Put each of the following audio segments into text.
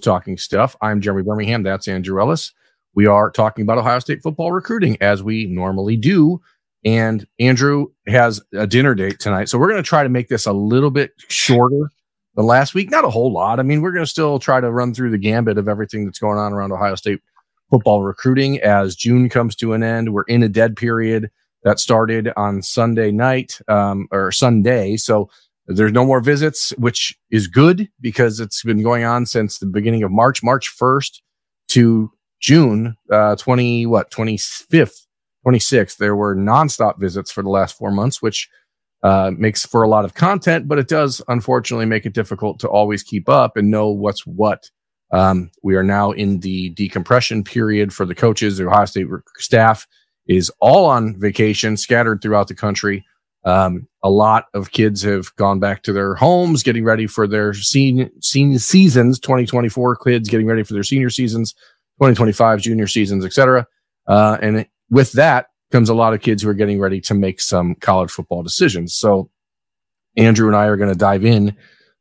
Talking Stuff. I'm Jeremy Birmingham. That's Andrew Ellis. We are talking about Ohio State football recruiting as we normally do. And Andrew has a dinner date tonight. So we're going to try to make this a little bit shorter than last week. Not a whole lot. I mean, we're going to still try to run through the gambit of everything that's going on around Ohio State football recruiting as June comes to an end. We're in a dead period that started on Sunday night um, or Sunday. So there's no more visits, which is good because it's been going on since the beginning of March, March 1st to June uh, 20, what, 25th, 26th. There were nonstop visits for the last four months, which uh, makes for a lot of content, but it does unfortunately make it difficult to always keep up and know what's what. Um, we are now in the decompression period for the coaches. The Ohio State staff is all on vacation, scattered throughout the country. Um, a lot of kids have gone back to their homes, getting ready for their senior, senior seasons. 2024 kids getting ready for their senior seasons, 2025 junior seasons, etc. Uh, and with that comes a lot of kids who are getting ready to make some college football decisions. So Andrew and I are going to dive in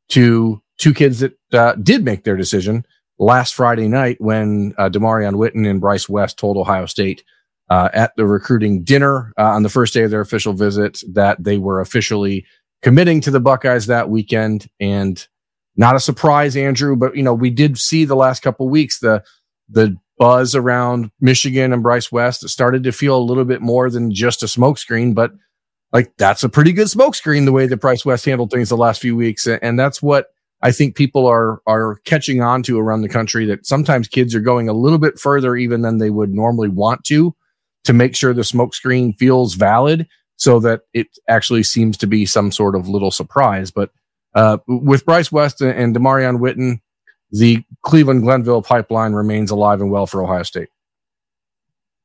to two kids that uh, did make their decision last Friday night when uh, Demarion Witten and Bryce West told Ohio State uh, at the recruiting dinner uh, on the first day of their official visit that they were officially committing to the Buckeyes that weekend. And not a surprise, Andrew, but you know we did see the last couple weeks the the buzz around Michigan and Bryce West started to feel a little bit more than just a smokescreen, but like that's a pretty good smokescreen the way that Bryce West handled things the last few weeks, and that's what I think people are are catching on to around the country. That sometimes kids are going a little bit further even than they would normally want to to make sure the smokescreen feels valid so that it actually seems to be some sort of little surprise. But uh, with Bryce West and Demarion Witten, the Cleveland Glenville pipeline remains alive and well for Ohio State.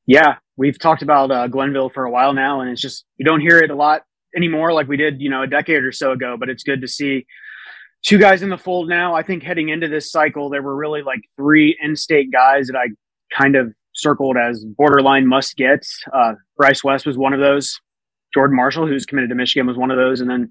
Yeah, we've talked about uh, Glenville for a while now, and it's just you don't hear it a lot anymore like we did, you know, a decade or so ago. But it's good to see two guys in the fold now. I think heading into this cycle, there were really like three in-state guys that I kind of circled as borderline must gets. Uh, Bryce West was one of those. Jordan Marshall, who's committed to Michigan, was one of those. And then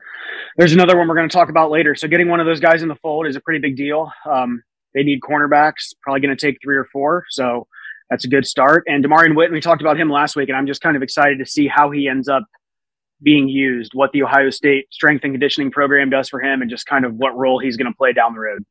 there's another one we're going to talk about later. So getting one of those guys in the fold is a pretty big deal. Um, they need cornerbacks, probably going to take three or four. So that's a good start. And Demarion Witten, we talked about him last week, and I'm just kind of excited to see how he ends up being used, what the Ohio State strength and conditioning program does for him, and just kind of what role he's going to play down the road.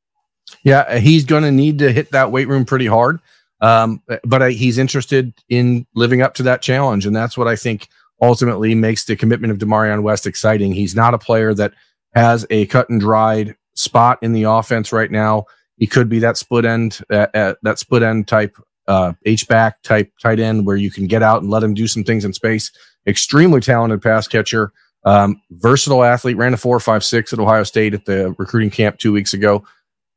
Yeah, he's going to need to hit that weight room pretty hard. Um, but I, he's interested in living up to that challenge. And that's what I think ultimately makes the commitment of Demarion West exciting. He's not a player that has a cut and dried spot in the offense right now. He could be that split end, uh, uh, that split end type, uh, H back type tight end where you can get out and let him do some things in space. Extremely talented pass catcher, um, versatile athlete, ran a four, five, six at Ohio State at the recruiting camp two weeks ago.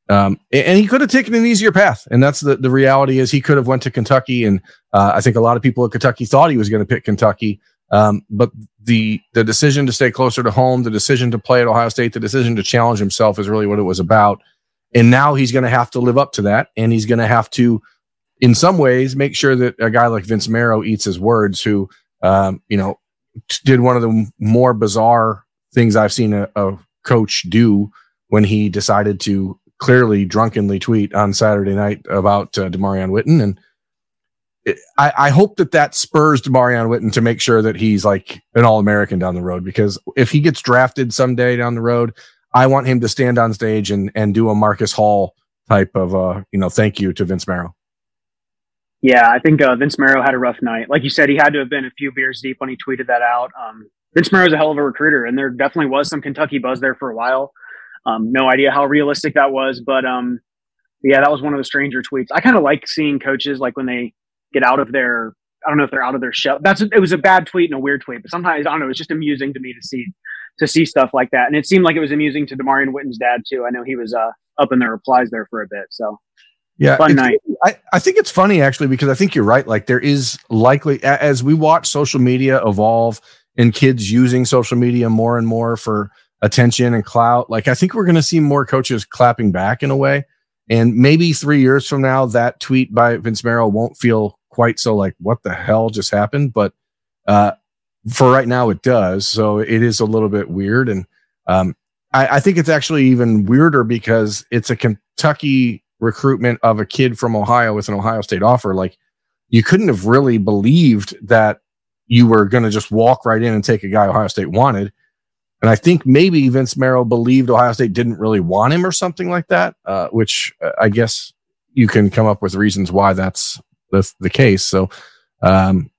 Um, and he could have taken an easier path. And that's the, the reality is he could have went to Kentucky. And, uh, I think a lot of people at Kentucky thought he was going to pick Kentucky. Um, but the, the decision to stay closer to home, the decision to play at Ohio State, the decision to challenge himself is really what it was about. And now he's going to have to live up to that. And he's going to have to, in some ways, make sure that a guy like Vince Marrow eats his words, who, um, you know, did one of the more bizarre things I've seen a, a coach do when he decided to clearly drunkenly tweet on Saturday night about uh, Demarion Witten, and it, I, I, hope that that spurs Demarion Witten to make sure that he's like an All American down the road. Because if he gets drafted someday down the road, I want him to stand on stage and and do a Marcus Hall type of uh you know thank you to Vince Marrow. Yeah, I think uh, Vince Marrow had a rough night. Like you said, he had to have been a few beers deep when he tweeted that out. Um, Vince Marrow's a hell of a recruiter, and there definitely was some Kentucky buzz there for a while. Um, no idea how realistic that was, but um, yeah, that was one of the stranger tweets. I kind of like seeing coaches like when they get out of their I don't know if they're out of their shell. That's it was a bad tweet and a weird tweet, but sometimes I don't know. It's just amusing to me to see to see stuff like that, and it seemed like it was amusing to Demarion Witten's dad too. I know he was uh, up in the replies there for a bit, so yeah, fun night. I, I think it's funny actually because I think you're right. Like there is likely as we watch social media evolve and kids using social media more and more for attention and clout. Like I think we're going to see more coaches clapping back in a way. And maybe three years from now, that tweet by Vince Marrow won't feel quite so like, what the hell just happened? But, uh, for right now, it does. So it is a little bit weird. And, um, I, I think it's actually even weirder because it's a Kentucky recruitment of a kid from Ohio with an Ohio State offer, like you couldn't have really believed that you were going to just walk right in and take a guy Ohio State wanted. And I think maybe Vince Marrow believed Ohio State didn't really want him or something like that, uh, which uh, I guess you can come up with reasons why that's the, the case. So um,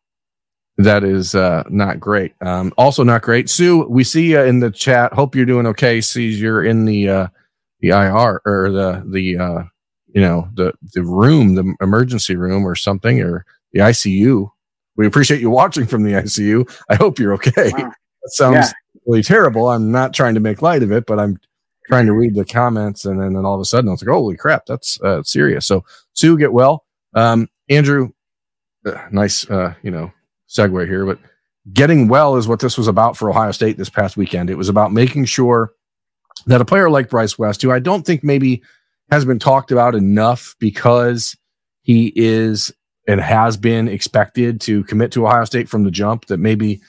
that is uh, not great. Um, also not great. Sue, we see you in the chat. Hope you're doing okay. Sees you're in the uh, the IR or the the uh, you know the the room, the emergency room or something, or the ICU. We appreciate you watching from the ICU. I hope you're okay. Wow. That sounds yeah. Really terrible. I'm not trying to make light of it, but I'm trying to read the comments, and then, then all of a sudden I was like, "Holy crap, that's uh, serious." So Sue, get well. Um, Andrew, uh, nice, uh, you know, segue here, but getting well is what this was about for Ohio State this past weekend. It was about making sure that a player like Bryce West, who I don't think maybe has been talked about enough because he is and has been expected to commit to Ohio State from the jump, that maybe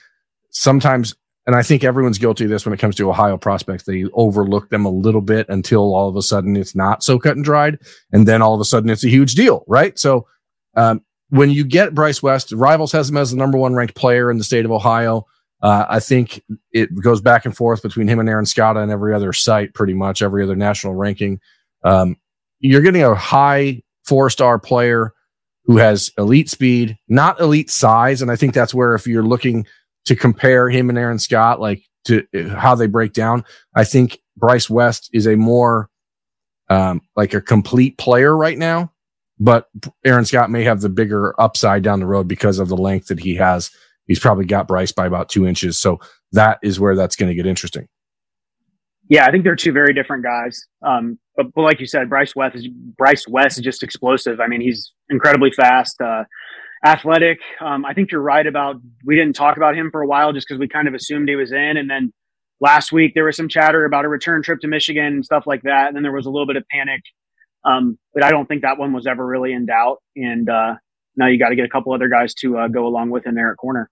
sometimes, and I think everyone's guilty of this when it comes to Ohio prospects, they overlook them a little bit until all of a sudden it's not so cut and dried. And then all of a sudden it's a huge deal, right? So, um, when you get Bryce West, Rivals has him as the number one ranked player in the state of Ohio. Uh, I think it goes back and forth between him and Aaron Scotta and every other site, pretty much every other national ranking. Um, you're getting a high four star player who has elite speed, not elite size. And I think that's where, if you're looking to compare him and Aaron Scott, like to how they break down, I think Bryce West is a more um, like a complete player right now but Aaron Scott may have the bigger upside down the road because of the length that he has. He's probably got Bryce by about two inches. So that is where that's going to get interesting. Yeah, I think they're two very different guys. Um, but, but, like you said, Bryce West is Bryce West is just explosive. I mean, he's incredibly fast, uh, athletic. Um, I think you're right about we didn't talk about him for a while just because we kind of assumed he was in, and then last week there was some chatter about a return trip to Michigan and stuff like that, and then there was a little bit of panic um, but I don't think that one was ever really in doubt. And uh, now you got to get a couple other guys to uh, go along with in there at corner.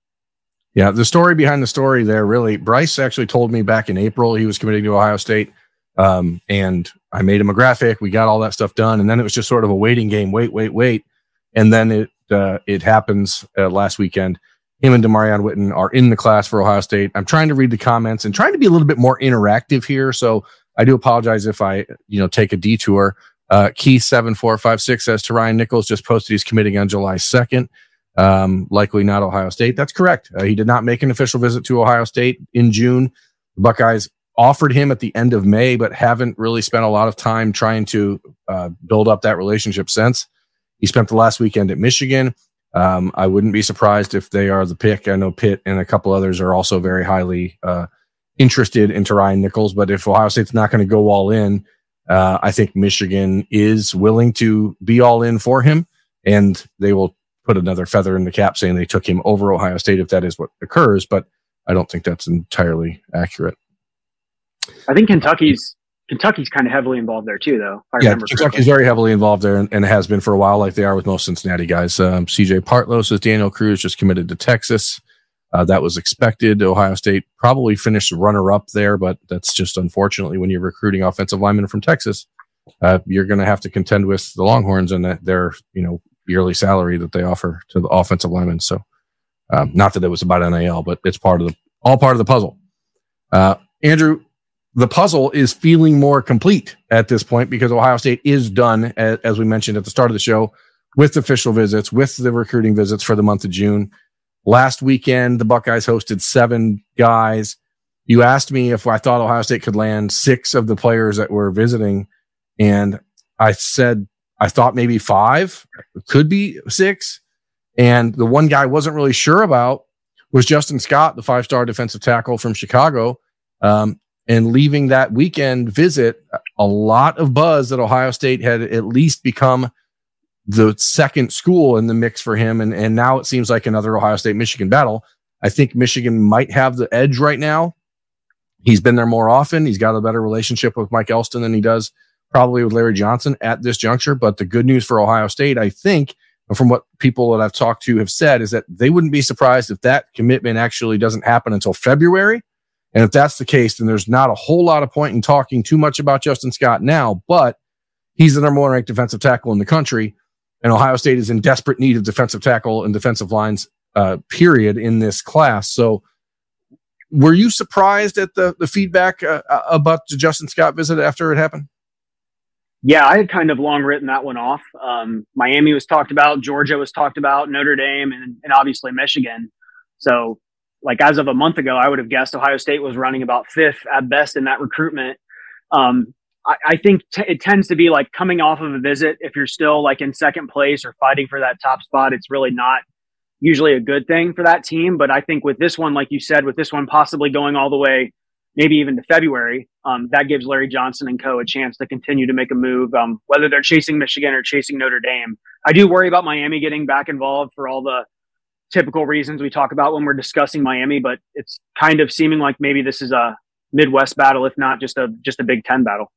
Yeah, the story behind the story there really, Bryce actually told me back in April he was committing to Ohio State. Um, and I made him a graphic. We got all that stuff done. And then it was just sort of a waiting game. Wait, wait, wait. And then it, uh, it happens uh, last weekend. Him and Demarion Witten are in the class for Ohio State. I'm trying to read the comments and trying to be a little bit more interactive here. So I do apologize if I, you know, take a detour. Uh, Keith seven four five six says to Ryan Nichols just posted he's committing on July second. Um, likely not Ohio State. That's correct. Uh, he did not make an official visit to Ohio State in June. The Buckeyes offered him at the end of May, but haven't really spent a lot of time trying to uh, build up that relationship since. He spent the last weekend at Michigan. Um, I wouldn't be surprised if they are the pick. I know Pitt and a couple others are also very highly uh, interested into Ryan Nichols, but if Ohio State's not going to go all in, uh, I think Michigan is willing to be all in for him, and they will put another feather in the cap saying they took him over Ohio State if that is what occurs. But I don't think that's entirely accurate. I think Kentucky's Kentucky's kind of heavily involved there too, though. yeah, Kentucky's correctly. very heavily involved there and, and, has been for a while, like they are with most Cincinnati guys. Um, CJ Partlow says Daniel Cruz just committed to Texas. Uh, that was expected. Ohio State probably finished runner up there, but that's just unfortunately when you're recruiting offensive linemen from Texas, uh, you're going to have to contend with the Longhorns and their you know yearly salary that they offer to the offensive linemen. So, um, not that it was about NIL, but it's part of the all part of the puzzle. Uh, Andrew, the puzzle is feeling more complete at this point because Ohio State is done, as, we mentioned at the start of the show, with official visits, with the recruiting visits for the month of June. Last weekend, the Buckeyes hosted seven guys. You asked me if I thought Ohio State could land six of the players that were visiting. And I said, I thought maybe five, could be six. And the one guy I wasn't really sure about was Justin Scott, the five star defensive tackle from Chicago. Um, and leaving that weekend visit, a lot of buzz that Ohio State had at least become the second school in the mix for him. And, and now it seems like another Ohio State Michigan battle. I think Michigan might have the edge right now. He's been there more often. He's got a better relationship with Mike Elston than he does probably with Larry Johnson at this juncture. But the good news for Ohio State, I think, from what people that I've talked to have said, is that they wouldn't be surprised if that commitment actually doesn't happen until February. And if that's the case, then there's not a whole lot of point in talking too much about Justin Scott now. But he's the number one ranked defensive tackle in the country, and Ohio State is in desperate need of defensive tackle and defensive lines, uh, period, in this class. So, were you surprised at the the feedback uh, uh about the Justin Scott visit after it happened? Yeah, I had kind of long written that one off. Um, Miami was talked about, Georgia was talked about, Notre Dame, and, and obviously Michigan. So, like as of a month ago, I would have guessed Ohio State was running about fifth at best in that recruitment. Um, I, I, think t- it tends to be like coming off of a visit. If you're still like in second place or fighting for that top spot, it's really not usually a good thing for that team. But I think with this one, like you said, with this one possibly going all the way, maybe even to February, um, that gives Larry Johnson and co a chance to continue to make a move, um, whether they're chasing Michigan or chasing Notre Dame. I do worry about Miami getting back involved for all the typical reasons we talk about when we're discussing Miami, but it's kind of seeming like maybe this is a Midwest battle, if not just a just a Big Ten battle.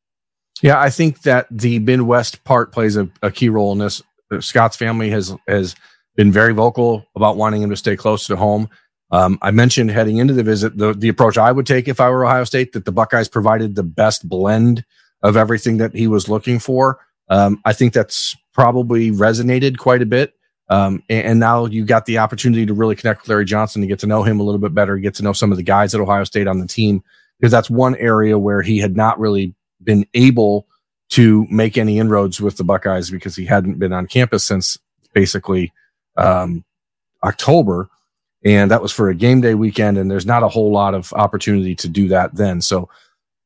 Yeah, I think that the Midwest part plays a, a key role in this. Scott's family has has been very vocal about wanting him to stay close to home. Um, I mentioned heading into the visit the the approach I would take if I were Ohio State that the Buckeyes provided the best blend of everything that he was looking for. Um, I think that's probably resonated quite a bit. Um, and, and, now you got the opportunity to really connect with Larry Johnson to get to know him a little bit better, get to know some of the guys at Ohio State on the team, because that's one area where he had not really been able to make any inroads with the Buckeyes because he hadn't been on campus since basically um, October. And that was for a game day weekend, and there's not a whole lot of opportunity to do that then. So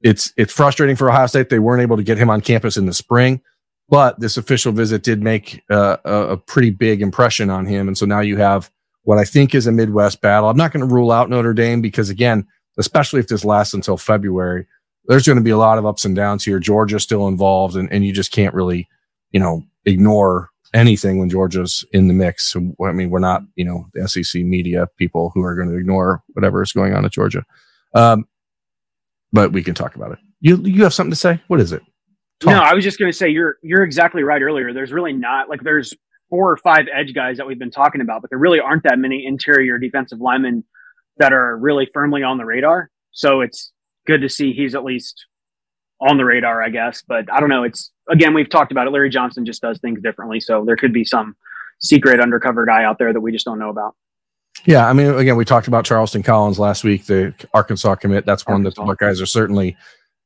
it's it's frustrating for Ohio State. They weren't able to get him on campus in the spring. But this official visit did make uh, a, pretty big impression on him. And so now you have what I think is a Midwest battle. I'm not going to rule out Notre Dame because, again, especially if this lasts until February, there's going to be a lot of ups and downs here. Georgia's still involved, and, and you just can't really, you know, ignore anything when Georgia's in the mix. I mean, we're not, you know, the SEC media people who are going to ignore whatever is going on at Georgia. Um, but we can talk about it. You you have something to say? What is it? Talk. No, I was just going to say you're you're exactly right. Earlier, there's really not like there's four or five edge guys that we've been talking about, but there really aren't that many interior defensive linemen that are really firmly on the radar. So it's good to see he's at least on the radar, I guess. But I don't know. It's again, we've talked about it. Larry Johnson just does things differently, so there could be some secret undercover guy out there that we just don't know about. Yeah, I mean, again, we talked about Charleston Collins last week, the Arkansas commit. That's one Arkansas. that the Buckeyes are certainly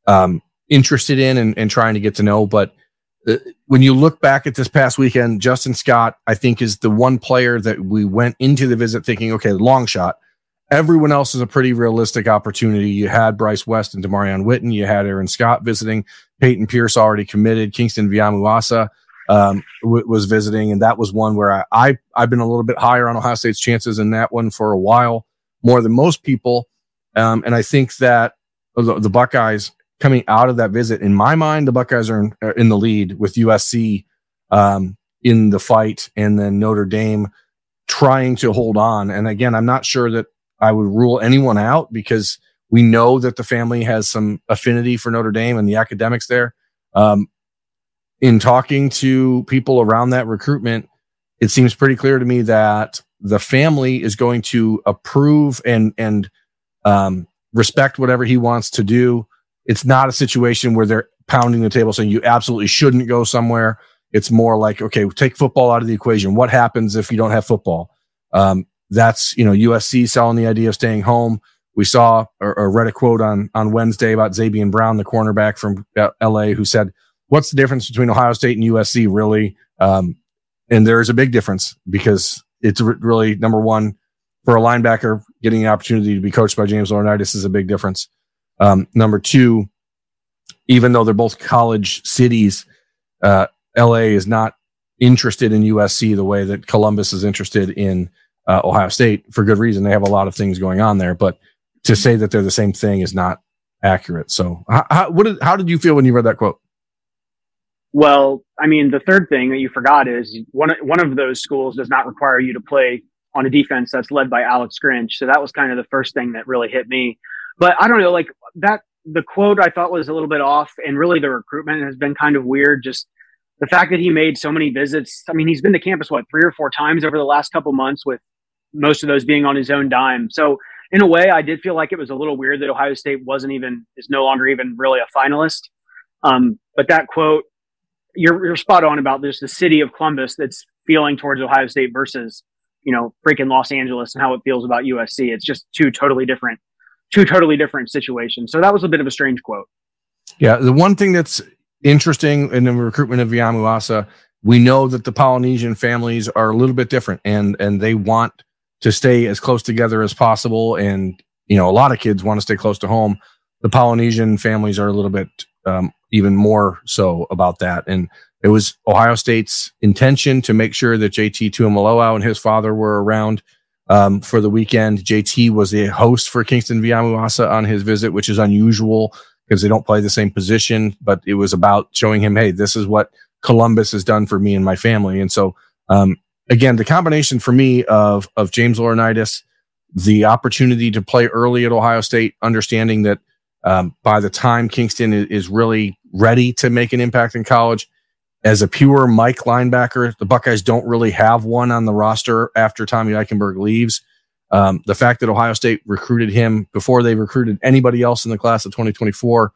um, interested in and, and trying to get to know. But uh, when you look back at this past weekend, Justin Scott, I think, is the one player that we went into the visit thinking, okay, long shot. Everyone else is a pretty realistic opportunity. You had Bryce West and Demarion Witten. You had Aaron Scott visiting. Peyton Pierce already committed. Kingston Viliamu-Asa um, w- was visiting, and that was one where I, I I've been a little bit higher on Ohio State's chances in that one for a while, more than most people. Um, and I think that the, the Buckeyes coming out of that visit, in my mind, the Buckeyes are in, are in the lead with USC um, in the fight, and then Notre Dame trying to hold on. And again, I'm not sure that I would rule anyone out because we know that the family has some affinity for Notre Dame and the academics there. Um, in talking to people around that recruitment, it seems pretty clear to me that the family is going to approve and and um, respect whatever he wants to do. It's not a situation where they're pounding the table saying you absolutely shouldn't go somewhere. It's more like, okay, take football out of the equation. What happens if you don't have football? Um, that's, you know, USC selling the idea of staying home. We saw or, or read a quote on, on Wednesday about Zabien Brown, the cornerback from LA, who said, what's the difference between Ohio State and USC really? Um, and there is a big difference because it's really number one for a linebacker getting the opportunity to be coached by James Laurinaitis is a big difference. Um, number two, even though they're both college cities, uh, LA is not interested in USC the way that Columbus is interested in uh, Ohio State for good reason. They have a lot of things going on there, but to say that they're the same thing is not accurate. So, how, how, did, how did you feel when you read that quote? Well, I mean, the third thing that you forgot is one one of those schools does not require you to play on a defense that's led by Alex Grinch. So that was kind of the first thing that really hit me. But I don't know, like that the quote I thought was a little bit off, and really the recruitment has been kind of weird. Just the fact that he made so many visits. I mean, he's been to campus what three or four times over the last couple months, with most of those being on his own dime. So in a way, I did feel like it was a little weird that Ohio State wasn't even is no longer even really a finalist. Um, but that quote, you're you're spot on about this. The city of Columbus that's feeling towards Ohio State versus you know freaking Los Angeles and how it feels about USC. It's just two totally different, two totally different situations. So that was a bit of a strange quote. Yeah, the one thing that's interesting in the recruitment of Viliamu-Asa, we know that the Polynesian families are a little bit different, and and they want to stay as close together as possible. And you know, a lot of kids want to stay close to home. The Polynesian families are a little bit um, even more so about that. And it was Ohio State's intention to make sure that JT Tuimoloau and his father were around um, for the weekend. JT was the host for Kingston Viliamu-Asa on his visit, which is unusual because they don't play the same position, but it was about showing him, hey, this is what Columbus has done for me and my family. And so, um, again, the combination for me of of James Laurinaitis, the opportunity to play early at Ohio State, understanding that um, by the time Kingston is really ready to make an impact in college, as a pure Mike linebacker, the Buckeyes don't really have one on the roster after Tommy Eichenberg leaves. Um, the fact that Ohio State recruited him before they recruited anybody else in the class of 2024,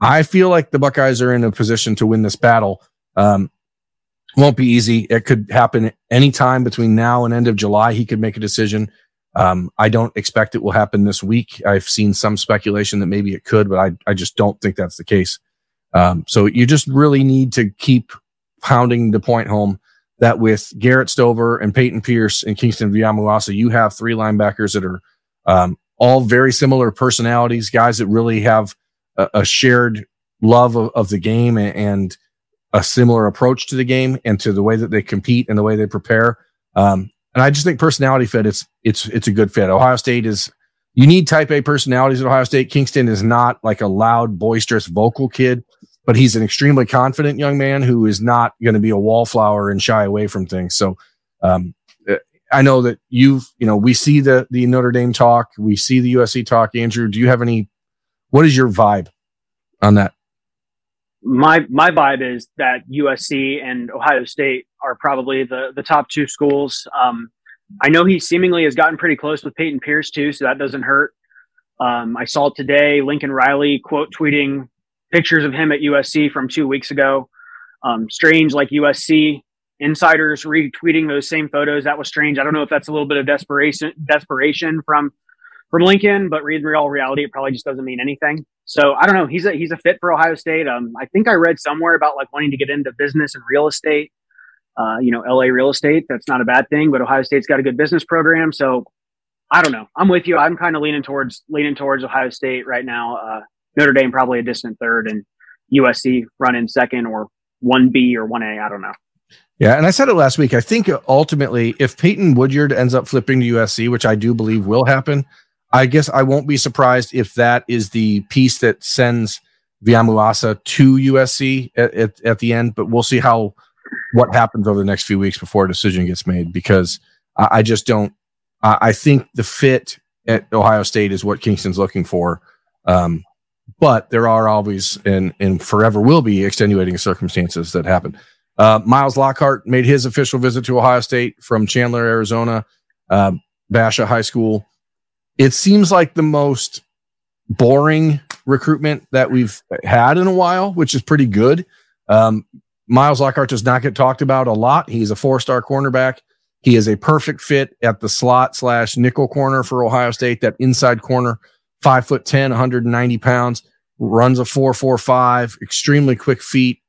I feel like the Buckeyes are in a position to win this battle. Um, won't be easy. It could happen anytime between now and end of July. He could make a decision. Um, I don't expect it will happen this week. I've seen some speculation that maybe it could, but I, I just don't think that's the case. Um, so you just really need to keep pounding the point home that with Garrett Stover and Peyton Pierce and Kingston Viliamu-Asa, you have three linebackers that are um, all very similar personalities, guys that really have a, a shared love of, of, the game and, and, a similar approach to the game and to the way that they compete and the way they prepare. Um, and I just think personality fit. It's it's it's a good fit. Ohio State is you need type A personalities at Ohio State. Kingston is not like a loud, boisterous, vocal kid, but he's an extremely confident young man who is not going to be a wallflower and shy away from things. So um, I know that you've you know we see the the Notre Dame talk, we see the USC talk. Andrew, do you have any? What is your vibe on that? my my vibe is that USC and Ohio State are probably the the top two schools. Um, I know he seemingly has gotten pretty close with Peyton Pierce too, so that doesn't hurt. Um, I saw today Lincoln Riley quote tweeting pictures of him at USC from two weeks ago. Um, strange, like USC insiders retweeting those same photos. That was strange. I don't know if that's a little bit of desperation desperation from from Lincoln, but in real reality, it probably just doesn't mean anything. So I don't know. He's a he's a fit for Ohio State. Um, I think I read somewhere about like wanting to get into business and real estate. Uh, you know, LA real estate. That's not a bad thing, but Ohio State's got a good business program. So I don't know. I'm with you. I'm kind of leaning towards leaning towards Ohio State right now. Uh, Notre Dame probably a distant third, and USC running second or one B or one A. I don't know. Yeah, and I said it last week. I think ultimately, if Peyton Woodyard ends up flipping to USC, which I do believe will happen, I guess I won't be surprised if that is the piece that sends Viliamu-Asa to USC at, at, at, the end, but we'll see how what happens over the next few weeks before a decision gets made because I, I just don't. I, I, think the fit at Ohio State is what Kingston's looking for. Um, but there are always and and forever will be extenuating circumstances that happen. Uh, Miles Lockhart made his official visit to Ohio State from Chandler, Arizona, uh, Basha High School it seems like the most boring recruitment that we've had in a while, which is pretty good. Um, Miles Lockhart does not get talked about a lot. He's a four star cornerback. He is a perfect fit at the slot slash nickel corner for Ohio State, that inside corner, five foot 10, 190 pounds, runs a 445, extremely quick feet,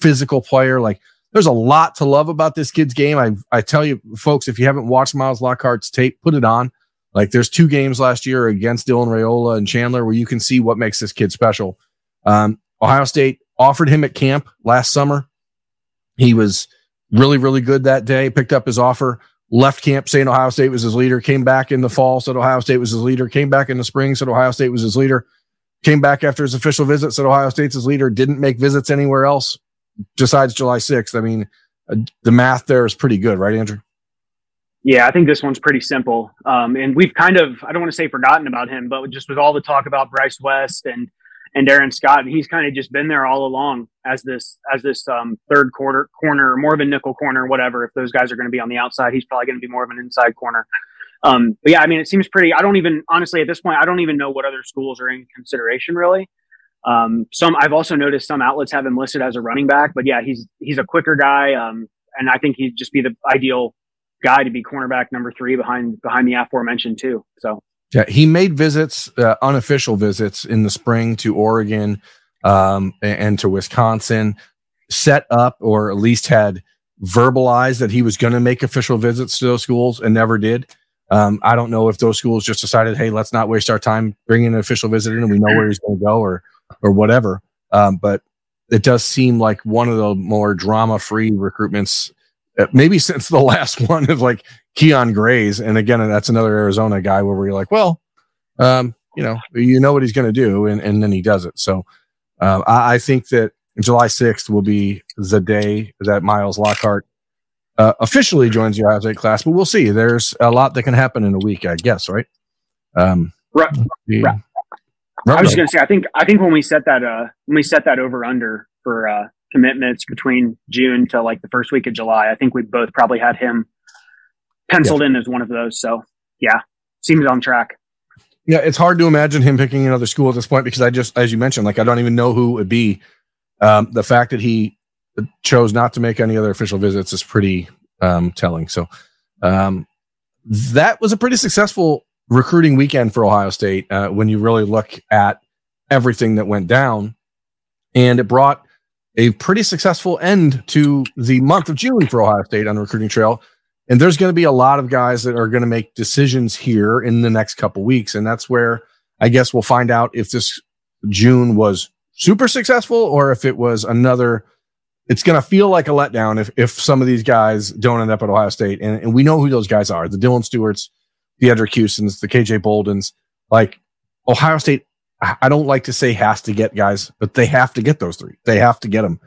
physical player. Like there's a lot to love about this kid's game. I, I tell you, folks, if you haven't watched Miles Lockhart's tape, put it on. Like there's two games last year against Dylan Raiola and Chandler where you can see what makes this kid special. Um, Ohio State offered him at camp last summer. He was really, really good that day, picked up his offer, left camp saying Ohio State was his leader, came back in the fall, said Ohio State was his leader, came back in the spring, said Ohio State was his leader, came back after his official visit, said Ohio State's his leader, didn't make visits anywhere else besides July 6th. I mean, uh, the math there is pretty good, right, Andrew? Yeah, I think this one's pretty simple. Um, and we've kind of, I don't want to say forgotten about him, but just with all the talk about Bryce West and, and Aaron Scott, he's kind of just been there all along as this, as this, um, third quarter corner, more of a nickel corner, whatever. If those guys are going to be on the outside, he's probably going to be more of an inside corner. Um, but yeah, I mean, it seems pretty, I don't even, honestly, at this point, I don't even know what other schools are in consideration really. Um, some I've also noticed some outlets have him listed as a running back, but yeah, he's he's a quicker guy, um, and I think he'd just be the ideal guy to be cornerback number three behind behind the aforementioned two. So yeah, he made visits, uh, unofficial visits in the spring to Oregon um, and to Wisconsin, set up or at least had verbalized that he was going to make official visits to those schools and never did. Um, I don't know if those schools just decided, hey, let's not waste our time bringing an official visitor and we know where he's going to go or or whatever. Um, but it does seem like one of the more drama free recruitments, uh, maybe since the last one of like Keon Gray's. And again, that's another Arizona guy where we're like, well, um, you know, you know what he's going to do, and, and then he does it. So uh, I, I think that July 6th will be the day that Miles Lockhart uh, officially joins the Ohio State class, but we'll see. There's a lot that can happen in a week, I guess, right? Um, right. right. I was just going to say, I think, I think when we set that, uh, when we set that over under for, uh, commitments between June to like the first week of July, I think we both probably had him penciled yeah. in as one of those. So yeah, seems on track. Yeah, it's hard to imagine him picking another school at this point because I just, as you mentioned, like I don't even know who it would be. Um, the fact that he chose not to make any other official visits is pretty um, telling. So um, that was a pretty successful recruiting weekend for Ohio State uh, when you really look at everything that went down, and it brought a pretty successful end to the month of June for Ohio State on the recruiting trail. And there's going to be a lot of guys that are going to make decisions here in the next couple weeks, and that's where I guess we'll find out if this June was super successful or if it was another it's going to feel like a letdown if, if some of these guys don't end up at Ohio State. And, and we know who those guys are the Dylan Stewarts, the Eddrick Houstons, the KJ Boldens. Like Ohio State, I don't like to say has to get guys, but they have to get those three. They have to get them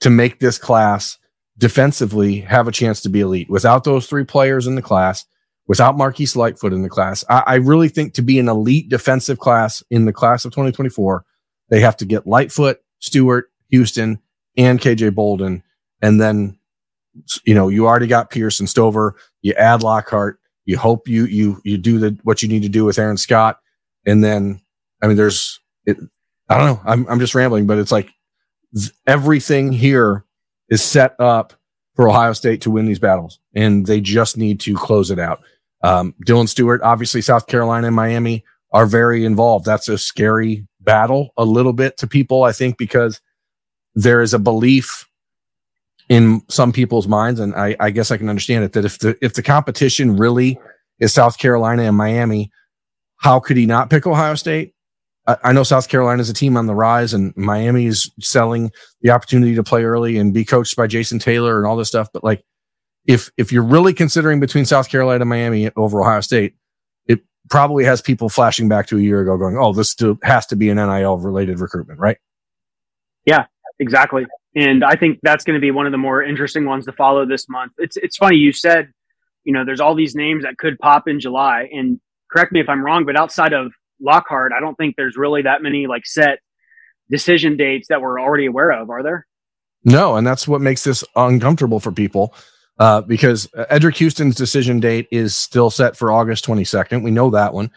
to make this class defensively have a chance to be elite. Without those three players in the class, without Marquise Lightfoot in the class, I, I really think to be an elite defensive class in the class of 2024, they have to get Lightfoot, Stewart, Houston, and KJ Bolden. And then, you know, you already got Pierce and Stover. You add Lockhart. You hope you, you, you do the, what you need to do with Aaron Scott. And then, I mean, there's, it, I don't know. I'm, I'm just rambling, but it's like everything here is set up for Ohio State to win these battles and they just need to close it out. Um, Dylan Stewart, obviously South Carolina and Miami are very involved. That's a scary battle a little bit to people, I think, because there is a belief in some people's minds, and I, I guess I can understand it that if the if the competition really is South Carolina and Miami, how could he not pick Ohio State? I, I know South Carolina is a team on the rise, and Miami is selling the opportunity to play early and be coached by Jason Taylor and all this stuff. But like, if if you're really considering between South Carolina and Miami over Ohio State, it probably has people flashing back to a year ago, going, "Oh, this has to be an NIL related recruitment, right?" Yeah, Exactly. And I think that's going to be one of the more interesting ones to follow this month. It's it's funny you said, you know, there's all these names that could pop in July and correct me if I'm wrong, but outside of Lockhart, I don't think there's really that many like set decision dates that we're already aware of, are there? No, and that's what makes this uncomfortable for people. Uh, because Eddrick Houston's decision date is still set for August 22nd. We know that one.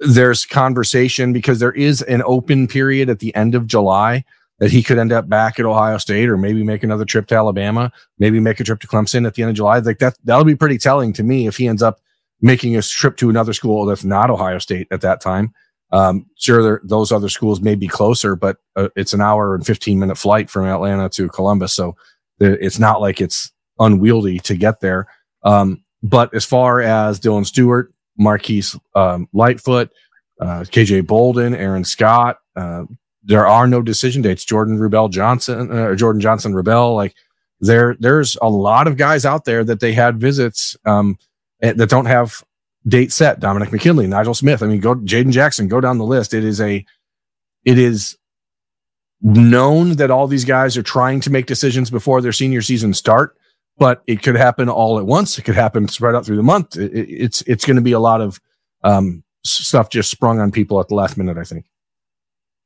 There's conversation because there is an open period at the end of July that he could end up back at Ohio State or maybe make another trip to Alabama, maybe make a trip to Clemson at the end of July. Like that, that'll be pretty telling to me if he ends up making a trip to another school that's not Ohio State at that time. Um, sure, there, those other schools may be closer, but uh, it's an hour and 15 minute flight from Atlanta to Columbus. So it's not like it's unwieldy to get there. Um, but as far as Dylan Stewart, Marquise um, Lightfoot, uh, KJ Bolden, Aaron Scott, uh, there are no decision dates. Jordan Rubel Johnson uh, or Jordan Johnson Rubel, like there, there's a lot of guys out there that they had visits um, eh, that don't have date set. Dominic McKinley, Nigel Smith. I mean, go Jaden Jackson, go down the list. It is a, it is known that all these guys are trying to make decisions before their senior season start, but it could happen all at once. It could happen spread out through the month. It, it's it's going to be a lot of um, stuff just sprung on people at the last minute. I think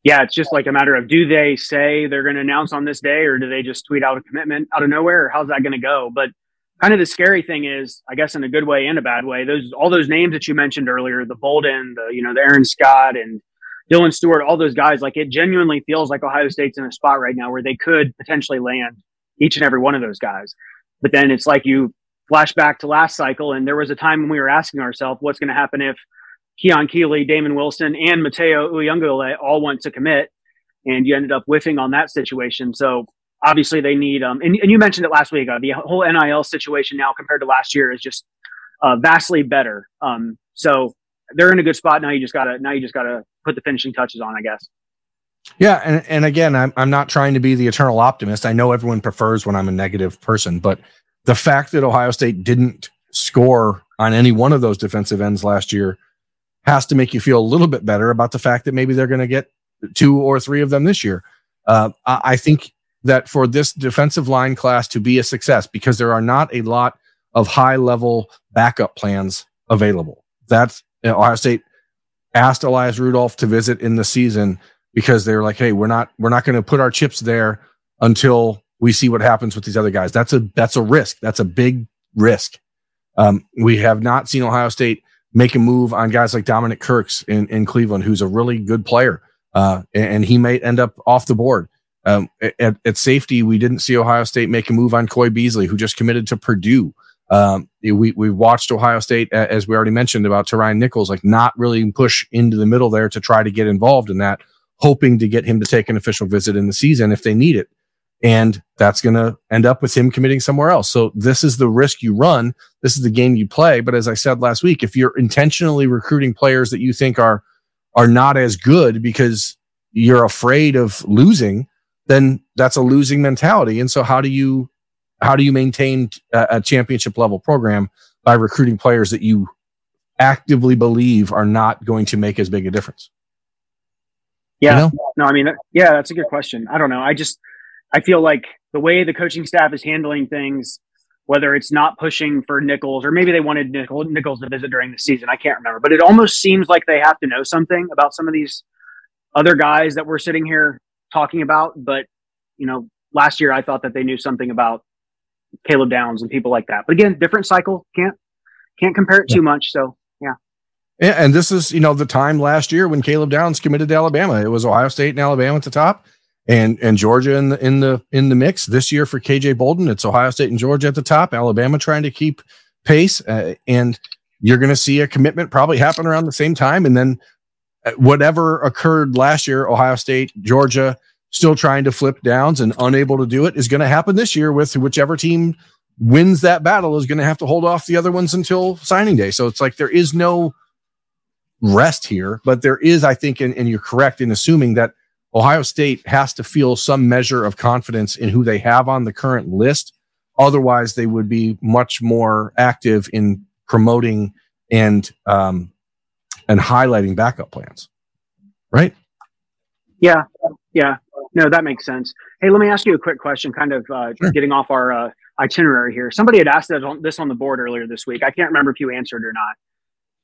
yeah, it's just like a matter of do they say they're going to announce on this day or do they just tweet out a commitment out of nowhere? Or how's that going to go? But kind of the scary thing is, I guess in a good way and a bad way, those all those names that you mentioned earlier, the Bolden, the you know the Aaron Scott and Dylan Stewart, all those guys. Like it genuinely feels like Ohio State's in a spot right now where they could potentially land each and every one of those guys. But then it's like you flash back to last cycle, and there was a time when we were asking ourselves, what's going to happen if Keon Keeley, Damon Wilson, and Mateo Uiagalelei all went to commit, and you ended up whiffing on that situation. So obviously they need, um, and, and you mentioned it last week, uh, the whole NIL situation now compared to last year is just uh, vastly better. Um, so they're in a good spot now. You just gotta now you just gotta put the finishing touches on, I guess. Yeah, and, and again, I'm I'm not trying to be the eternal optimist. I know everyone prefers when I'm a negative person, but the fact that Ohio State didn't score on any one of those defensive ends last year has to make you feel a little bit better about the fact that maybe they're going to get two or three of them this year. Uh, I think that for this defensive line class to be a success, because there are not a lot of high level backup plans available. That's you know, Ohio State asked Elias Rudolph to visit in the season because they're like, hey, we're not we're not going to put our chips there until we see what happens with these other guys. That's a that's a risk. That's a big risk. Um, we have not seen Ohio State make a move on guys like Dominic Kirks in, in Cleveland, who's a really good player, uh, and, and, he may end up off the board. Um, at, at, safety, we didn't see Ohio State make a move on Coy Beasley, who just committed to Purdue. Um, we we watched Ohio State, as we already mentioned about Tyron Nichols, like not really push into the middle there to try to get involved in that, hoping to get him to take an official visit in the season if they need it. And that's going to end up with him committing somewhere else. So this is the risk you run. This is the game you play. But as I said last week, if you're intentionally recruiting players that you think are are not as good because you're afraid of losing, then that's a losing mentality. And so how do you how do you maintain a, a championship level program by recruiting players that you actively believe are not going to make as big a difference? Yeah. You know? No, I mean, yeah, that's a good question. I don't know. I just, I feel like the way the coaching staff is handling things, whether it's not pushing for Nichols or maybe they wanted Nichols to visit during the season, I can't remember, but it almost seems like they have to know something about some of these other guys that we're sitting here talking about. But, you know, last year I thought that they knew something about Caleb Downs and people like that. But again, different cycle. Can't can't compare it too much. So yeah. Yeah, and this is you know the time last year when Caleb Downs committed to Alabama. It was Ohio State and Alabama at the top, and and Georgia in the in the in the mix. This year for KJ Bolden, it's Ohio State and Georgia at the top. Alabama trying to keep pace, uh, and you're going to see a commitment probably happen around the same time, and then uh, whatever occurred last year, Ohio State, Georgia, still trying to flip downs and unable to do it is going to happen this year with whichever team wins that battle is going to have to hold off the other ones until signing day. So it's like there is no rest here, but there is, I think, and, and you're correct in assuming that Ohio State has to feel some measure of confidence in who they have on the current list. Otherwise, they would be much more active in promoting and um, and highlighting backup plans. Right? Yeah, yeah. No, that makes sense. Hey, let me ask you a quick question, kind of uh, sure. getting off our uh, itinerary here. Somebody had asked on, this on the board earlier this week. I can't remember if you answered or not.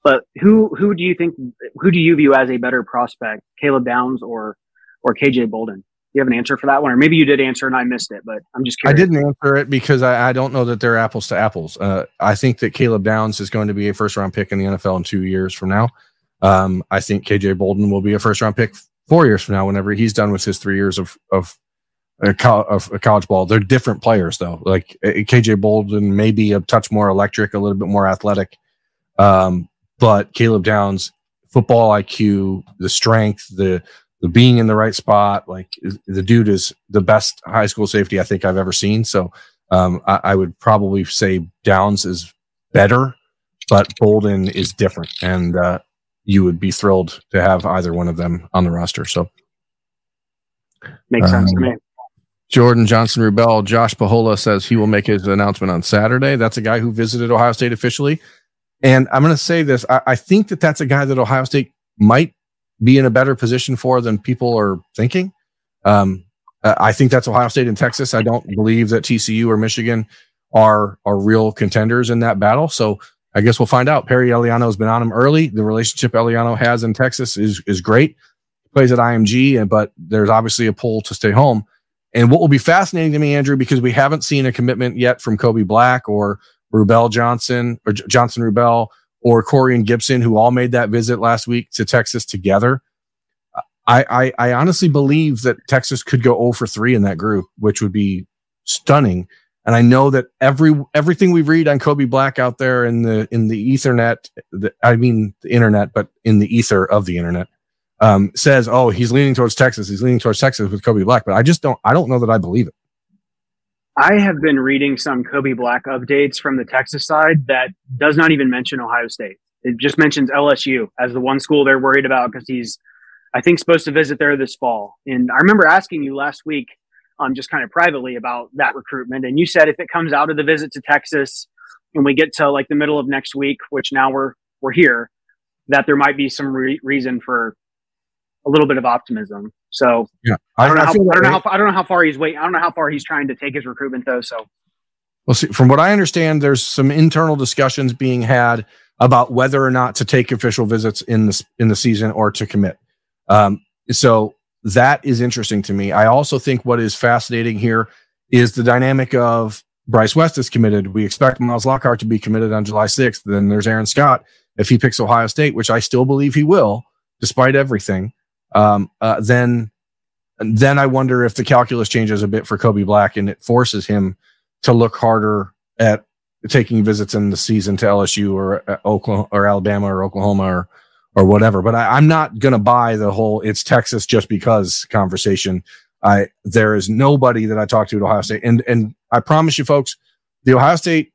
But who who do you think who do you view as a better prospect, Caleb Downs or or KJ Bolden? Do you have an answer for that one, or maybe you did answer and I missed it, but I'm just curious. I didn't answer it because I, I don't know that they're apples to apples. Uh, I think that Caleb Downs is going to be a first round pick in the NFL in two years from now. Um, I think KJ Bolden will be a first round pick four years from now, whenever he's done with his three years of of a, co- of a college ball. They're different players though. Like KJ Bolden may be a touch more electric, a little bit more athletic, um, but Caleb Downs, football IQ, the strength, the the being in the right spot, like the dude is the best high school safety I think I've ever seen. So um, I, I would probably say Downs is better, but Bolden is different, and uh, you would be thrilled to have either one of them on the roster. So makes sense to me. Um, Jordan Johnson Rubel, Josh Pahola says he will make his announcement on Saturday. That's a guy who visited Ohio State officially. And I'm going to say this. I, I, think that that's a guy that Ohio State might be in a better position for than people are thinking. Um, I think that's Ohio State and Texas. I don't believe that TCU or Michigan are are real contenders in that battle. So I guess we'll find out. Perry Eliano has been on him early. The relationship Eliano has in Texas is is great. He plays at IMG, and but there's obviously a pull to stay home. And what will be fascinating to me, Andrew, because we haven't seen a commitment yet from Kobe Black or Rubel Johnson or J- Johnson Rubel or Corey and Gibson, who all made that visit last week to Texas together. I, I, I honestly believe that Texas could go 0 for 3 in that group, which would be stunning. And I know that every everything we read on Kobe Black out there in the in the Ethernet, the, I mean the internet, but in the ether of the internet, um, says, "Oh, he's leaning towards Texas. He's leaning towards Texas with Kobe Black." But I just don't. I don't know that I believe it. I have been reading some Kobe Black updates from the Texas side that does not even mention Ohio State. It just mentions LSU as the one school they're worried about because he's, I think, supposed to visit there this fall. And I remember asking you last week um, just kind of privately about that recruitment. And you said if it comes out of the visit to Texas and we get to like the middle of next week, which now we're we're here, that there might be some re- reason for a little bit of optimism. So yeah, I, don't know. How, I don't know how I don't know how far he's waiting. I don't know how far he's trying to take his recruitment though. So well, see, from what I understand, there's some internal discussions being had about whether or not to take official visits in the in the season or to commit. Um, so that is interesting to me. I also think what is fascinating here is the dynamic of Bryce West is committed. We expect Miles Lockhart to be committed on July 6th. Then there's Aaron Scott if he picks Ohio State, which I still believe he will, despite everything. Um, uh, then, then I wonder if the calculus changes a bit for Kobe Black and it forces him to look harder at taking visits in the season to LSU or uh, Oklahoma or Alabama or Oklahoma or or whatever. But I, am not going to buy the whole "it's Texas just because" conversation. I there is nobody that I talk to at Ohio State, and and I promise you, folks, the Ohio State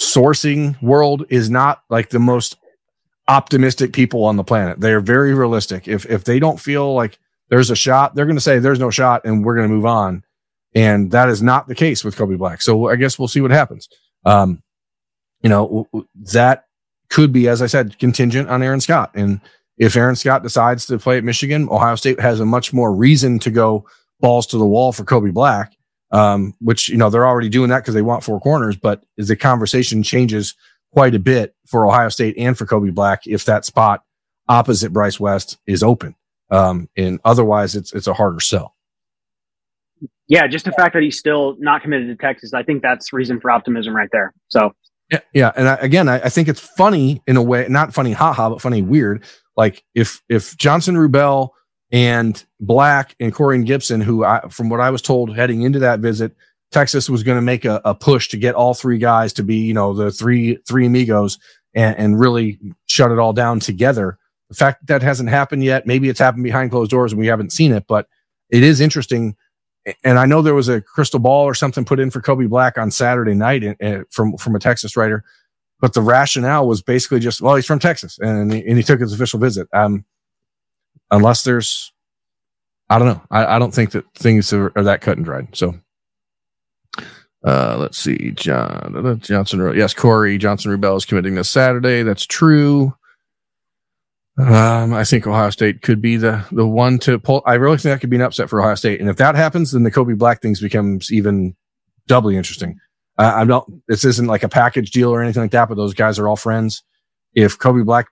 sourcing world is not like the most optimistic people on the planet. They are very realistic. If if they don't feel like there's a shot, they're going to say there's no shot, and we're going to move on. And that is not the case with Kobe Black. So I guess we'll see what happens. Um, you know that could be, as I said, contingent on Aaron Scott. And if Aaron Scott decides to play at Michigan, Ohio State has a much more reason to go balls to the wall for Kobe Black, um, which, you know, they're already doing that because they want four corners. But as the conversation changes quite a bit for Ohio State and for Kobe Black, if that spot opposite Bryce West is open. Um, and otherwise, it's it's a harder sell. Yeah, just the fact that he's still not committed to Texas, I think that's reason for optimism right there. So yeah, yeah, and I, again, I, I, think it's funny in a way, not funny, haha, but funny, weird. Like if if Johnson Rubell and Black and Corian Gibson, who I, from what I was told heading into that visit, Texas was going to make a, a, push to get all three guys to be, you know, the three three amigos and, and really shut it all down together. The fact that, that hasn't happened yet, maybe it's happened behind closed doors and we haven't seen it, but it is interesting and I know there was a crystal ball or something put in for Kobe Black on Saturday night in, in, from from a Texas writer, but the rationale was basically just, well, he's from Texas and he, and he took his official visit. Um, unless there's, I don't know, I, I don't think that things are, are that cut and dried. So, uh, let's see, John Johnson. Yes, Corey Johnson Rubell is committing this Saturday. That's true. Um, I think Ohio State could be the the one to pull. I really think that could be an upset for Ohio State, and if that happens, then the Kobe Black things becomes even doubly interesting. Uh, I'm not. This isn't like a package deal or anything like that, but those guys are all friends. If Kobe Black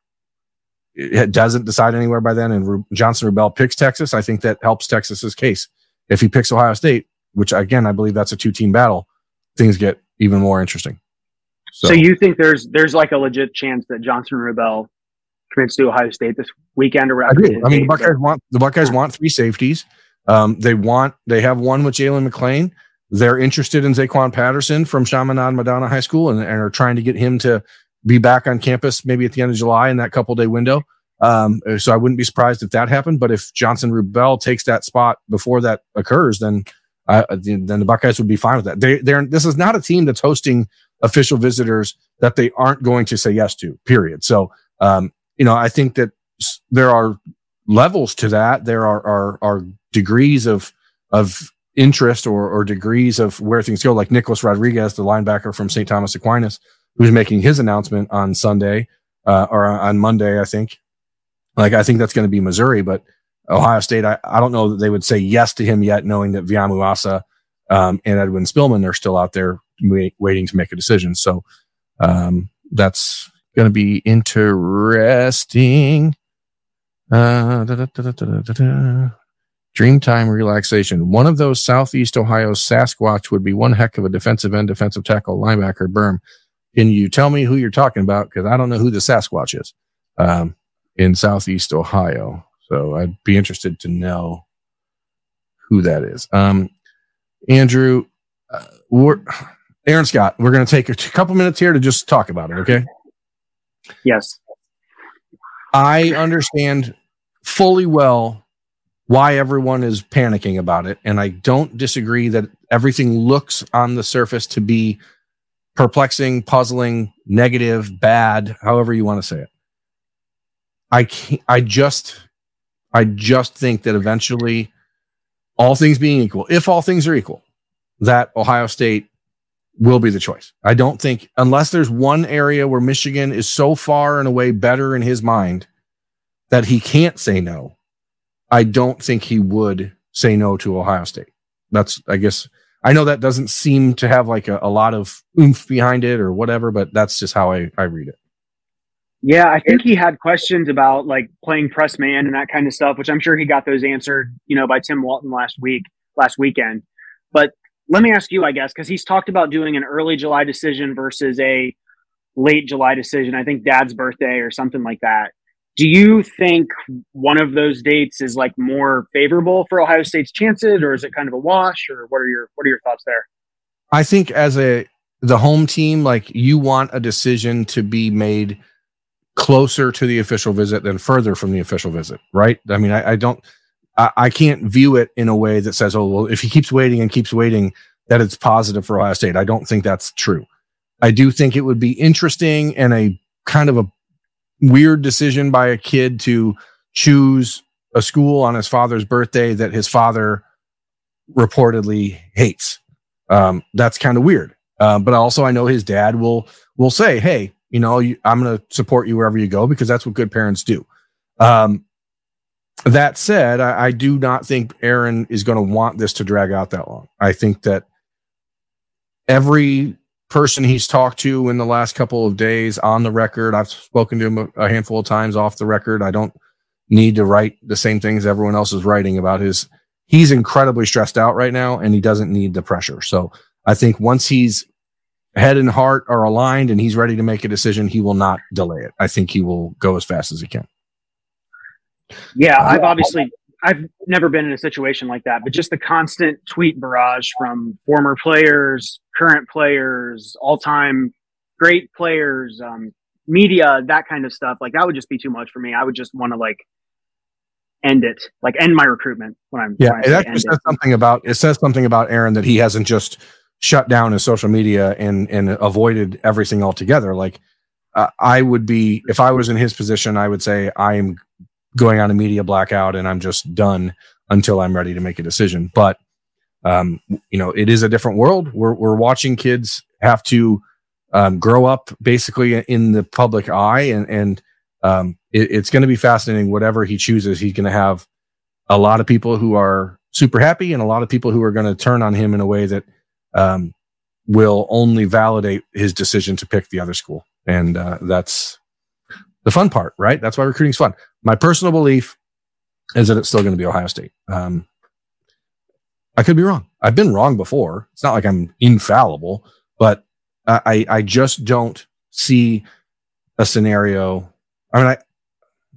doesn't decide anywhere by then, and Johnson Rubell picks Texas, I think that helps Texas's case. If he picks Ohio State, which again I believe that's a two team battle, things get even more interesting. So, so you think there's there's like a legit chance that Johnson Rubell commits to Ohio State this weekend or I do. I mean, the Buckeyes want the Buckeyes want three safeties. Um, they want they have one with Jalen McLean. They're interested in Zaquan Patterson from Chaminade Madonna High School and, and, are trying to get him to be back on campus maybe at the end of July in that couple day window. Um, so I wouldn't be surprised if that happened. But if Johnson Rubell takes that spot before that occurs, then then the Buckeyes would be fine with that. They, they're this is not a team that's hosting official visitors that they aren't going to say yes to. Period. So um, you know, I think that there are levels to that. There are, are, are degrees of, of interest or, or degrees of where things go, like Nicholas Rodriguez, the linebacker from St. Thomas Aquinas, who's making his announcement on Sunday, uh, or on Monday, I think. Like, I think that's going to be Missouri, but Ohio State, I, I don't know that they would say yes to him yet, knowing that Viliamu-Asa um, and Edwin Spillman are still out there wait, waiting to make a decision. So, um, that's, going to be interesting. Uh, da, Dreamtime relaxation. One of those Southeast Ohio Sasquatch would be one heck of a defensive end, defensive tackle, linebacker, berm. Can you tell me who you're talking about? Because I don't know who the Sasquatch is um, in Southeast Ohio. So I'd be interested to know who that is. Um, Andrew, uh, we're, Aaron Scott, we're going to take a couple minutes here to just talk about it. Okay. Yes. I understand fully well why everyone is panicking about it. And I don't disagree that everything looks on the surface to be perplexing, puzzling, negative, bad, however you want to say it. I can't, I just, I just think that eventually, all things being equal, if all things are equal, that Ohio State will be the choice. I don't think, unless there's one area where Michigan is so far and away better in his mind that he can't say no, I don't think he would say no to Ohio State. That's, I guess, I know that doesn't seem to have like a, a lot of oomph behind it or whatever, but that's just how I, I read it. Yeah, I think he had questions about like playing press man and that kind of stuff, which I'm sure he got those answered, you know, by Tim Walton last week, last weekend. But let me ask you, I guess, because he's talked about doing an early July decision versus a late July decision. I think dad's birthday or something like that. Do you think one of those dates is like more favorable for Ohio State's chances, or is it kind of a wash? Or what are your what are your thoughts there? I think as a the home team, like you want a decision to be made closer to the official visit than further from the official visit, right? I mean, I, I don't, I, I, can't view it in a way that says, oh, well, if he keeps waiting and keeps waiting, that it's positive for Ohio State. I don't think that's true. I do think it would be interesting and a kind of a weird decision by a kid to choose a school on his father's birthday that his father reportedly hates. Um, that's kind of weird. Uh, but also, I know his dad will will say, "Hey, you know, you, I'm going to support you wherever you go because that's what good parents do." Um, that said, I, I do not think Aaron is going to want this to drag out that long. I think that every person he's talked to in the last couple of days on the record. I've spoken to him a, handful of times off the record. I don't need to write the same things everyone else is writing about his. He's incredibly stressed out right now and he doesn't need the pressure. So I think once he's head and heart are aligned and he's ready to make a decision, he will not delay it. I think he will go as fast as he can. Yeah, I've obviously I've never been in a situation like that, but just the constant tweet barrage from former players, current players, all time great players, um, media, that kind of stuff. Like that would just be too much for me. I would just want to like end it, like end my recruitment when I'm. Yeah, that just says it. something about it. Says something about Aaron that he hasn't just shut down his social media and and avoided everything altogether. Like uh, I would be if I was in his position, I would say I am going on a media blackout and I'm just done until I'm ready to make a decision. But um, you know, it is a different world. We're we're watching kids have to um, grow up basically in the public eye, and and um, it, it's going to be fascinating. Whatever he chooses, he's going to have a lot of people who are super happy, and a lot of people who are going to turn on him in a way that um, will only validate his decision to pick the other school. And uh, that's the fun part, right? That's why recruiting is fun. My personal belief is that it's still going to be Ohio State. Um, I could be wrong. I've been wrong before. It's not like I'm infallible, but I, I just don't see a scenario. I mean, I,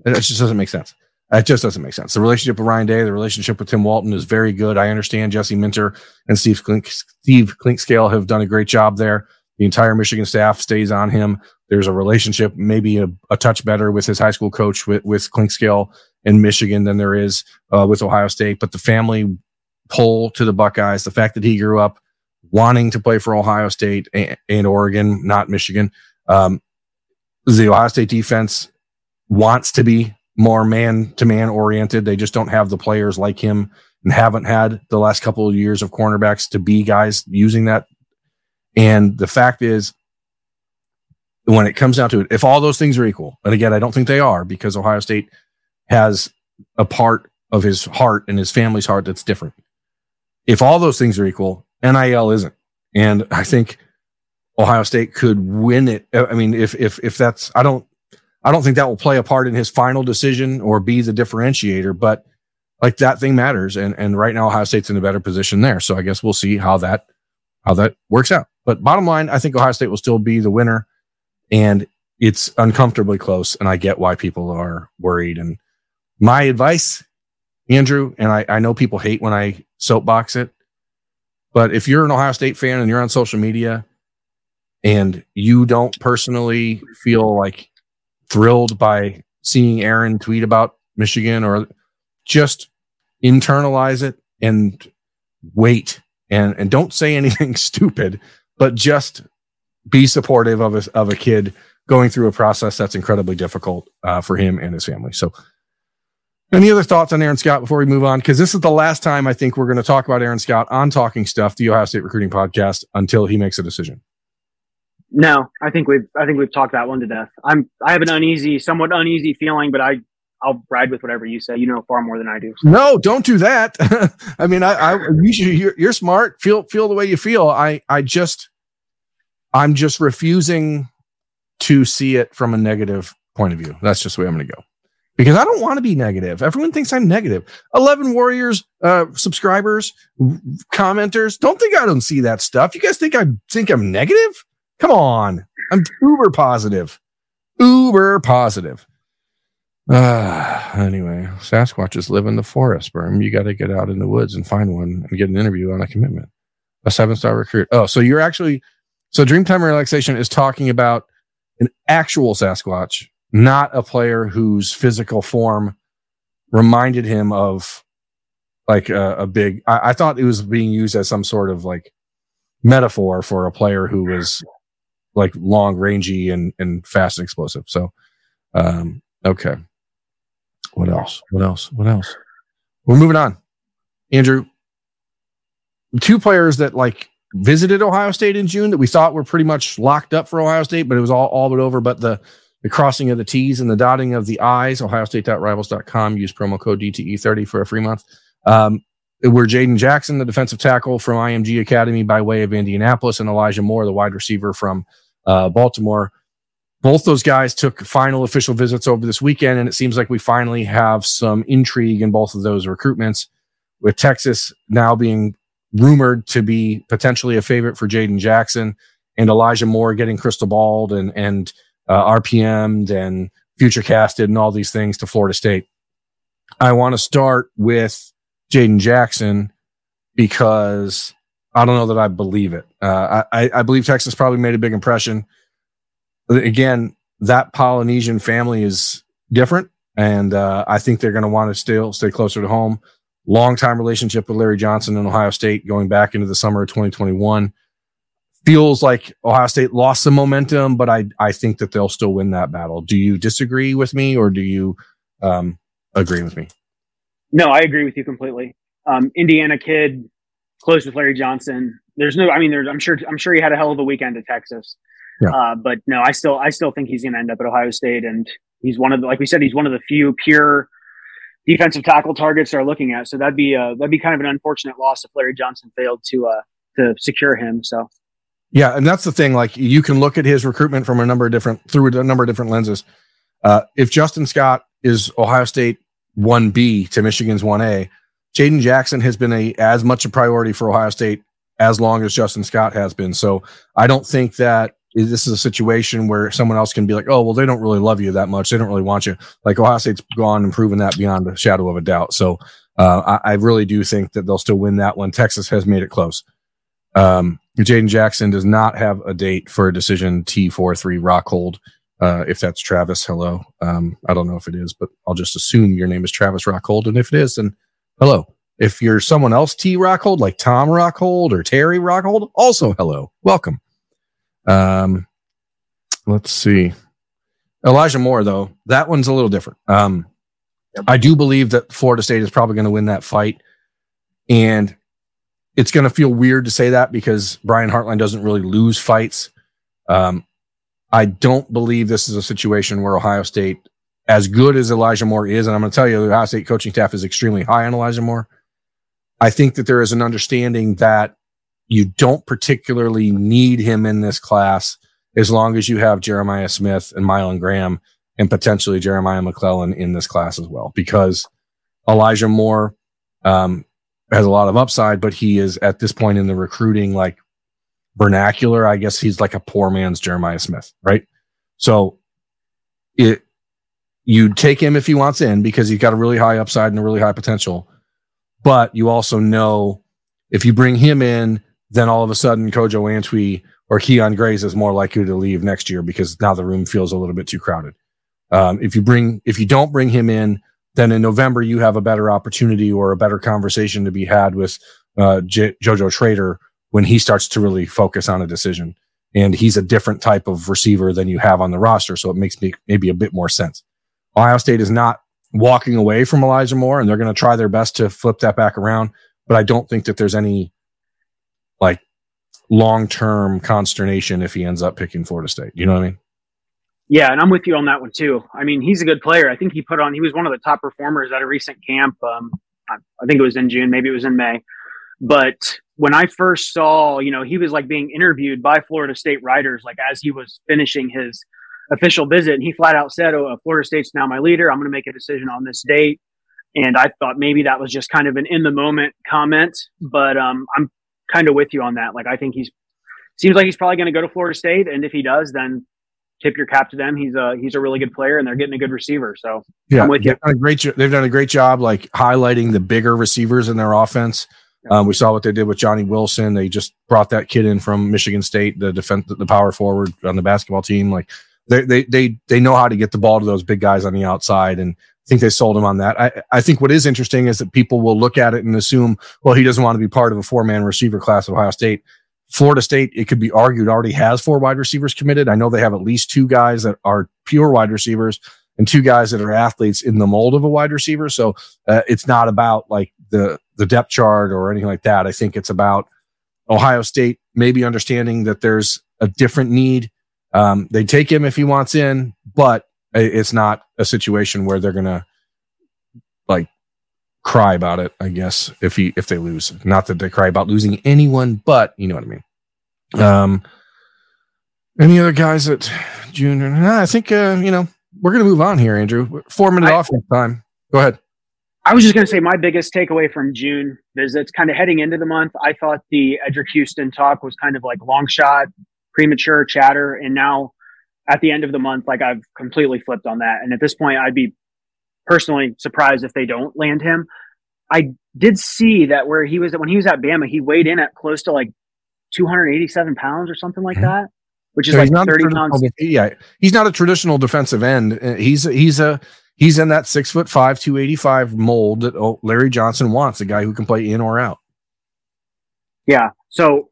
it just doesn't make sense. It just doesn't make sense. The relationship with Ryan Day, the relationship with Tim Walton is very good. I understand Jesse Minter and Steve Klink, Steve Clinkscale have done a great job there. The entire Michigan staff stays on him. There's a relationship, maybe a, a touch better with his high school coach with, with Clinkscale in Michigan than there is uh, with Ohio State. But the family pull to the Buckeyes, the fact that he grew up wanting to play for Ohio State and, and Oregon, not Michigan. Um, the Ohio State defense wants to be more man to man oriented. They just don't have the players like him and haven't had the last couple of years of cornerbacks to be guys using that and the fact is, when it comes down to it, if all those things are equal, and again, I don't think they are because Ohio State has a part of his heart and his family's heart that's different. If all those things are equal, NIL isn't. And I think Ohio State could win it. I mean, if if if that's I don't I don't think that will play a part in his final decision or be the differentiator, but like that thing matters. And and right now Ohio State's in a better position there. So I guess we'll see how that how that works out. But bottom line, I think Ohio State will still be the winner, and it's uncomfortably close. And I get why people are worried. And my advice, Andrew, and I, I know people hate when I soapbox it, but if you're an Ohio State fan and you're on social media and you don't personally feel like thrilled by seeing Aaron tweet about Michigan or just internalize it and wait and and don't say anything stupid, but just be supportive of a, of a kid going through a process that's incredibly difficult uh, for him and his family. So, any other thoughts on Aaron Scott before we move on? Because this is the last time I think we're going to talk about Aaron Scott on Talking Stuff, the Ohio State Recruiting Podcast, until he makes a decision. No, I think we've I think we've talked that one to death. I'm I have an uneasy, somewhat uneasy feeling, but I I'll ride with whatever you say. You know far more than I do. So. No, don't do that. I mean, I, I you should, you're, you're smart. Feel feel the way you feel. I I just I'm just refusing to see it from a negative point of view. That's just the way I'm going to go because I don't want to be negative. Everyone thinks I'm negative. 11 Warriors, uh, subscribers, commenters, don't think I don't see that stuff. You guys think I think I'm negative? Come on. I'm uber positive. Uber positive. Uh, anyway, Sasquatches live in the forest, Berm. You got to get out in the woods and find one and get an interview on a commitment. A seven star recruit. Oh, so you're actually, so Dreamtime Relaxation is talking about an actual Sasquatch, not a player whose physical form reminded him of like a, a big, I, I thought it was being used as some sort of like metaphor for a player who was like long, rangy, and and fast and explosive. So, um, okay. What else? What else? What else? We're moving on. Andrew, two players that like visited Ohio State in June that we thought were pretty much locked up for Ohio State, but it was all, all but over. But the, the crossing of the T's and the dotting of the I's, ohio ohiostate.rivals.com, use promo code DTE30 for a free month. Um, were Jaden Jackson, the defensive tackle from IMG Academy by way of Indianapolis, and Elijah Moore, the wide receiver from uh, Baltimore. Both those guys took final official visits over this weekend, and it seems like we finally have some intrigue in both of those recruitments, with Texas now being rumored to be potentially a favorite for Jaden Jackson, and Elijah Moore getting crystal balled and and uh, RPM'd and future casted and all these things to Florida State. I want to start with Jaden Jackson because I don't know that I believe it. Uh, I, I believe Texas probably made a big impression. Again, that Polynesian family is different, and uh, I think they're going to want to still stay closer to home. Long time relationship with Larry Johnson in Ohio State going back into the summer of 2021. Feels like Ohio State lost some momentum, but I I think that they'll still win that battle. Do you disagree with me, or do you um, agree with me? No, I agree with you completely. Um, Indiana kid, close with Larry Johnson. There's no, I mean, there's, I'm sure, I'm sure he had a hell of a weekend at Texas. Yeah. Uh, but no, I still, I still think he's going to end up at Ohio State, and he's one of the, like we said, he's one of the few pure defensive tackle targets they're looking at. So that'd be, uh, that'd be kind of an unfortunate loss if Larry Johnson failed to, uh, to secure him. So. Yeah, and that's the thing. Like you can look at his recruitment from a number of different through a number of different lenses. Uh, if Justin Scott is Ohio State one B to Michigan's one A, Jaden Jackson has been a as much a priority for Ohio State as long as Justin Scott has been. So I don't think that this is a situation where someone else can be like, oh, well, they don't really love you that much. They don't really want you. Like Ohio State's gone and proven that beyond a shadow of a doubt. So uh, I, I, really do think that they'll still win that one. Texas has made it close. Um, Jaden Jackson does not have a date for a decision T43 Rockhold. Uh, if that's Travis, hello. Um, I don't know if it is, but I'll just assume your name is Travis Rockhold. And if it is, then hello. If you're someone else, T Rockhold, like Tom Rockhold or Terry Rockhold, also hello. Welcome. Um, let's see. Elijah Moore, though, that one's a little different. Um, I do believe that Florida State is probably going to win that fight. And it's going to feel weird to say that because Brian Hartline doesn't really lose fights. Um, I don't believe this is a situation where Ohio State, as good as Elijah Moore is, and I'm going to tell you, the Ohio State coaching staff is extremely high on Elijah Moore. I think that there is an understanding that you don't particularly need him in this class as long as you have Jeremiah Smith and Mylan Graham and potentially Jeremiah McClellan in this class as well, because Elijah Moore um, has a lot of upside, but he is at this point in the recruiting like vernacular. I guess he's like a poor man's Jeremiah Smith, right? So it you take him if he wants in because he's got a really high upside and a really high potential. But you also know if you bring him in, then all of a sudden Kojo Antwi or Keon Grayes is more likely to leave next year because now the room feels a little bit too crowded. Um, if you bring, if you don't bring him in, then in November you have a better opportunity or a better conversation to be had with uh, J- JoJo Trader when he starts to really focus on a decision. And he's a different type of receiver than you have on the roster, so it makes me maybe a bit more sense. Ohio State is not walking away from Elijah Moore, and they're going to try their best to flip that back around. But I don't think that there's any like long term consternation if he ends up picking Florida State. You know what I mean? Yeah, and I'm with you on that one too. I mean, he's a good player. I think he put on. He was one of the top performers at a recent camp. Um, I, I think it was in June, maybe it was in May. But when I first saw, you know, he was like being interviewed by Florida State writers, like as he was finishing his official visit, and he flat out said, "Oh, Florida State's now my leader. I'm going to make a decision on this date." And I thought maybe that was just kind of an in the moment comment, but um, I'm kind of with you on that. Like I think he's seems like he's probably going to go to Florida State, and if he does, then tip your cap to them. He's a he's a really good player, and they're getting a good receiver. So yeah, I'm with you. Done great. They've done a great job, like highlighting the bigger receivers in their offense. Um, we saw what they did with Johnny Wilson. They just brought that kid in from Michigan State, the defense, the power forward on the basketball team. Like they they they they know how to get the ball to those big guys on the outside, and I think they sold him on that. I I think what is interesting is that people will look at it and assume, well, he doesn't want to be part of a four man receiver class at Ohio State. Florida State, it could be argued, already has four wide receivers committed. I know they have at least two guys that are pure wide receivers and two guys that are athletes in the mold of a wide receiver. So uh, it's not about like the the depth chart or anything like that. I think it's about Ohio State maybe understanding that there's a different need. Um, they take him if he wants in, but it's not a situation where they're gonna like cry about it, I guess, if he if they lose. Not that they cry about losing anyone, but you know what I mean. Um any other guys at junior? Nah, I think uh, you know, we're gonna move on here, Andrew. Four minute I, offense time. Go ahead. I was just gonna say my biggest takeaway from June visits, kind of heading into the month, I thought the Eddrick Houston talk was kind of like long shot, premature chatter, and now at the end of the month, like I've completely flipped on that. And at this point, I'd be personally surprised if they don't land him. I did see that where he was when he was at Bama, he weighed in at close to like 287 pounds or something like that, which is so like 30 pounds. Yeah, he's not a traditional defensive end. Uh, he's he's a he's in that six foot five, 285 mold that oh, Larry Johnson wants, a guy who can play in or out. Yeah. So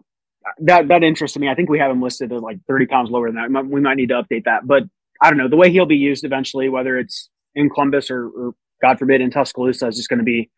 that that interested me. I think we have him listed at like 30 pounds lower than that. We might need to update that, but I don't know the way he'll be used eventually, whether it's in Columbus or, or God forbid in Tuscaloosa, is just going to be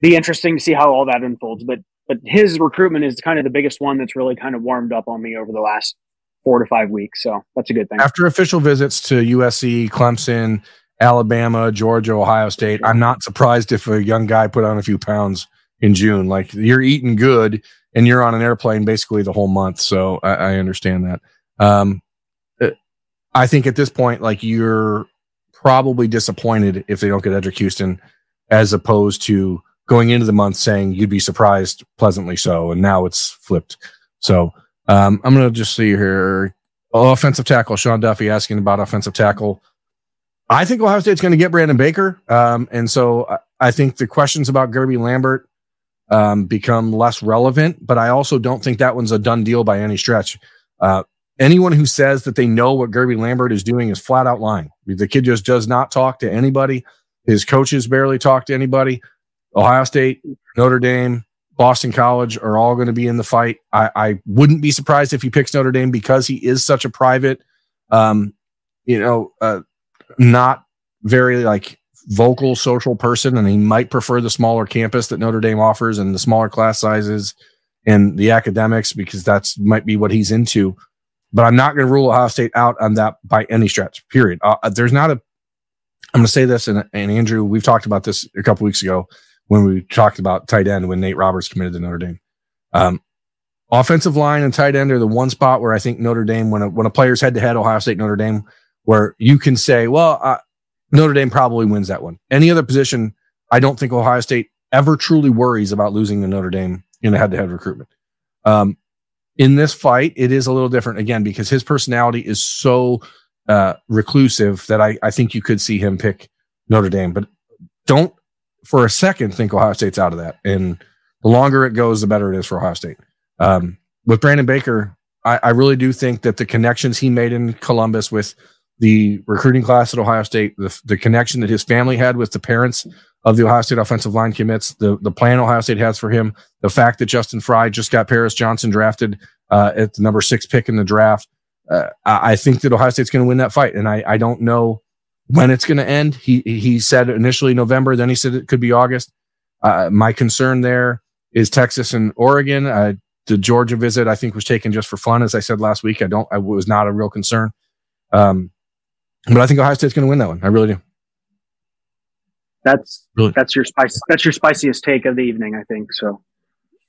be interesting to see how all that unfolds. But but his recruitment is kind of the biggest one that's really kind of warmed up on me over the last four to five weeks. So that's a good thing. After official visits to USC, Clemson, Alabama, Georgia, Ohio State, I'm not surprised if a young guy put on a few pounds in June. Like you're eating good and you're on an airplane basically the whole month. So I, I understand that. Um, uh, I think at this point, like you're probably disappointed if they don't get Eddrick Houston as opposed to going into the month saying you'd be surprised pleasantly so. And now it's flipped. So um, I'm going to just see here. Offensive tackle, Sean Duffy asking about offensive tackle. I think Ohio State's going to get Brandon Baker. Um, and so I think the questions about Guerby Lambert um, become less relevant, but I also don't think that one's a done deal by any stretch. Uh, anyone who says that they know what Guerby Lambert is doing is flat out lying. The kid just does not talk to anybody. His coaches barely talk to anybody. Ohio State, Notre Dame, Boston College are all going to be in the fight. I, I, wouldn't be surprised if he picks Notre Dame because he is such a private, um, you know, uh, not very like vocal social person, and he might prefer the smaller campus that Notre Dame offers and the smaller class sizes and the academics because that's might be what he's into. But I'm not going to rule Ohio State out on that by any stretch. Period. Uh, there's not a. I'm going to say this, and, and Andrew, we've talked about this a couple weeks ago when we talked about tight end when Nate Roberts committed to Notre Dame. Um, offensive line and tight end are the one spot where I think Notre Dame, when a, when a player's head to head, Ohio State, Notre Dame, where you can say, well, uh, Notre Dame probably wins that one. Any other position, I don't think Ohio State ever truly worries about losing to Notre Dame in a head to head recruitment. Um, in this fight, it is a little different again because his personality is so uh, reclusive that I, I think you could see him pick Notre Dame. But don't for a second think Ohio State's out of that. And the longer it goes, the better it is for Ohio State. Um, with Brandon Baker, I, I, really do think that the connections he made in Columbus with the recruiting class at Ohio State, the, the connection that his family had with the parents of the Ohio State offensive line commits, the, the plan Ohio State has for him, the fact that Justin Frye just got Paris Johnson drafted uh, at the number six pick in the draft. Uh, I think that Ohio State's going to win that fight. And I, I don't know when it's going to end. He, he said initially November, then he said it could be August. Uh, my concern there is Texas and Oregon. The Georgia visit, I think, was taken just for fun. As I said last week, I don't, I was not a real concern. Um, but I think Ohio State's going to win that one. I really do. That's really? that's your spice. That's your spiciest take of the evening, I think. So,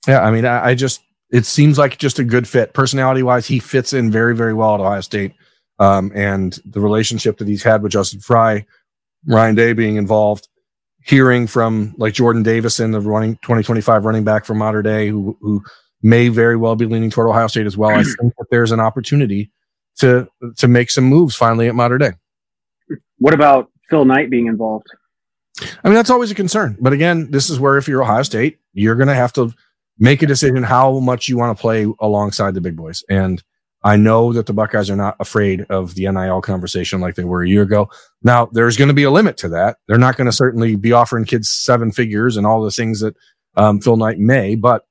yeah, I mean, I, I just it seems like just a good fit, personality wise. He fits in very, very well at Ohio State, um, and the relationship that he's had with Justin Frye, Ryan Day being involved, hearing from like Jordan Davison, the running 2025 running back from Mater Dei, who who may very well be leaning toward Ohio State as well. I think that there's an opportunity to to make some moves finally at Mater Dei. What about Phil Knight being involved? I mean, that's always a concern. But again, this is where if you're Ohio State, you're going to have to make a decision how much you want to play alongside the big boys. And I know that the Buckeyes are not afraid of the NIL conversation like they were a year ago. Now, there's going to be a limit to that. They're not going to certainly be offering kids seven figures and all the things that um, Phil Knight may, but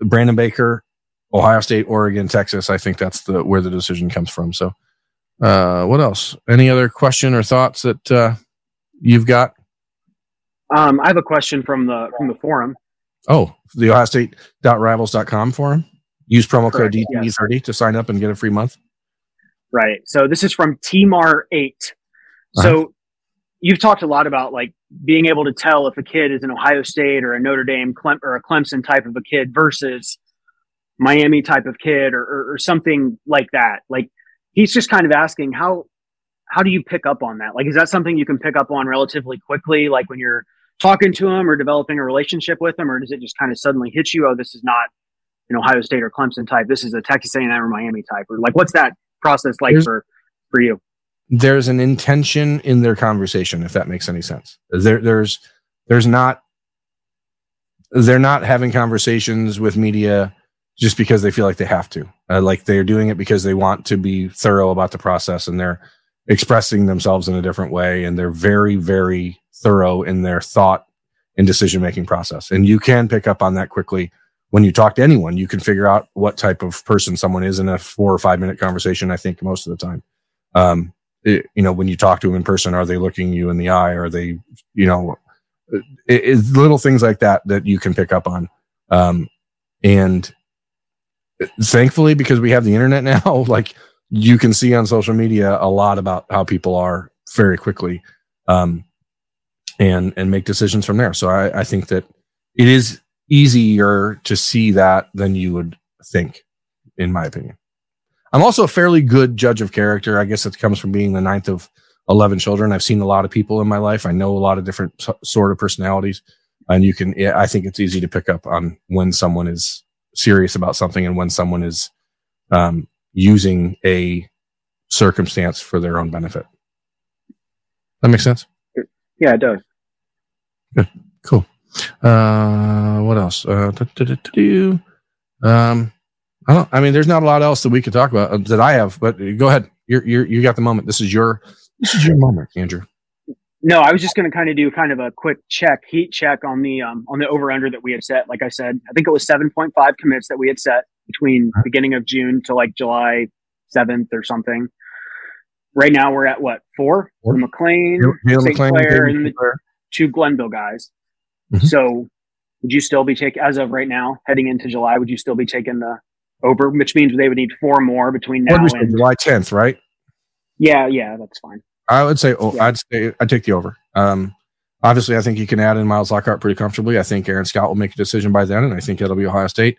Brandon Baker, Ohio State, Oregon, Texas, I think that's the where the decision comes from. So, uh, what else? Any other question or thoughts that uh, you've got? Um, I have a question from the from the forum. Oh, the Ohio State.rivals.com forum. Use promo Correct, code DTE30 yes. to sign up and get a free month. Right. So this is from TMAR8. Uh-huh. So you've talked a lot about like being able to tell if a kid is an Ohio State or a Notre Dame Clem- or a Clemson type of a kid versus Miami type of kid or, or, or something like that. Like he's just kind of asking how how do you pick up on that? Like, is that something you can pick up on relatively quickly? Like when you're talking to them or developing a relationship with them, or does it just kind of suddenly hit you? Oh, this is not an Ohio State or Clemson type. This is a Texas A&M or Miami type. Or like, what's that process like there's, for for you? There's an intention in their conversation, if that makes any sense. There, there's there's not they're not having conversations with media just because they feel like they have to. Uh, like they're doing it because they want to be thorough about the process and they're expressing themselves in a different way and they're very very thorough in their thought and decision making process. And you can pick up on that quickly when you talk to anyone. You can figure out what type of person someone is in a four or five minute conversation i think most of the time. Um, it, you know when you talk to them in person are they looking you in the eye? Are they you know it, it's little things like that that you can pick up on. Um, and thankfully because we have the internet now like you can see on social media a lot about how people are very quickly um, and and make decisions from there. So I, I think that it is easier to see that than you would think in my opinion. I'm also a fairly good judge of character. I guess it comes from being the ninth of 11 children. I've seen a lot of people in my life. I know a lot of different sort of personalities. And you can i think it's easy to pick up on when someone is serious about something and when someone is um, using a circumstance for their own benefit. That makes sense. Yeah, it does. Good. Cool. Uh, what else? Uh, um, I don't. I mean, there's not a lot else that we could talk about uh, that I have. But go ahead. You're, you're you got the moment. This is your this is your moment, Andrew. No, I was just going to kind of do kind of a quick check, heat check on the um, on the over under that we had set. Like I said, I think it was 7.5 commits that we had set between beginning of June to like July 7th or something. Right now we're at what four? four. The McLean, St. Clair, and the two Glenville guys. Mm-hmm. So would you still be taking as of right now, heading into July? Would you still be taking the over, which means they would need four more between now and July 10th, right? Yeah, yeah, that's fine. I would say, oh, yeah. I'd say, I'd take the over. Um, obviously, I think you can add in Miles Lockhart pretty comfortably. I think Aaron Scott will make a decision by then, and I think it'll be Ohio State.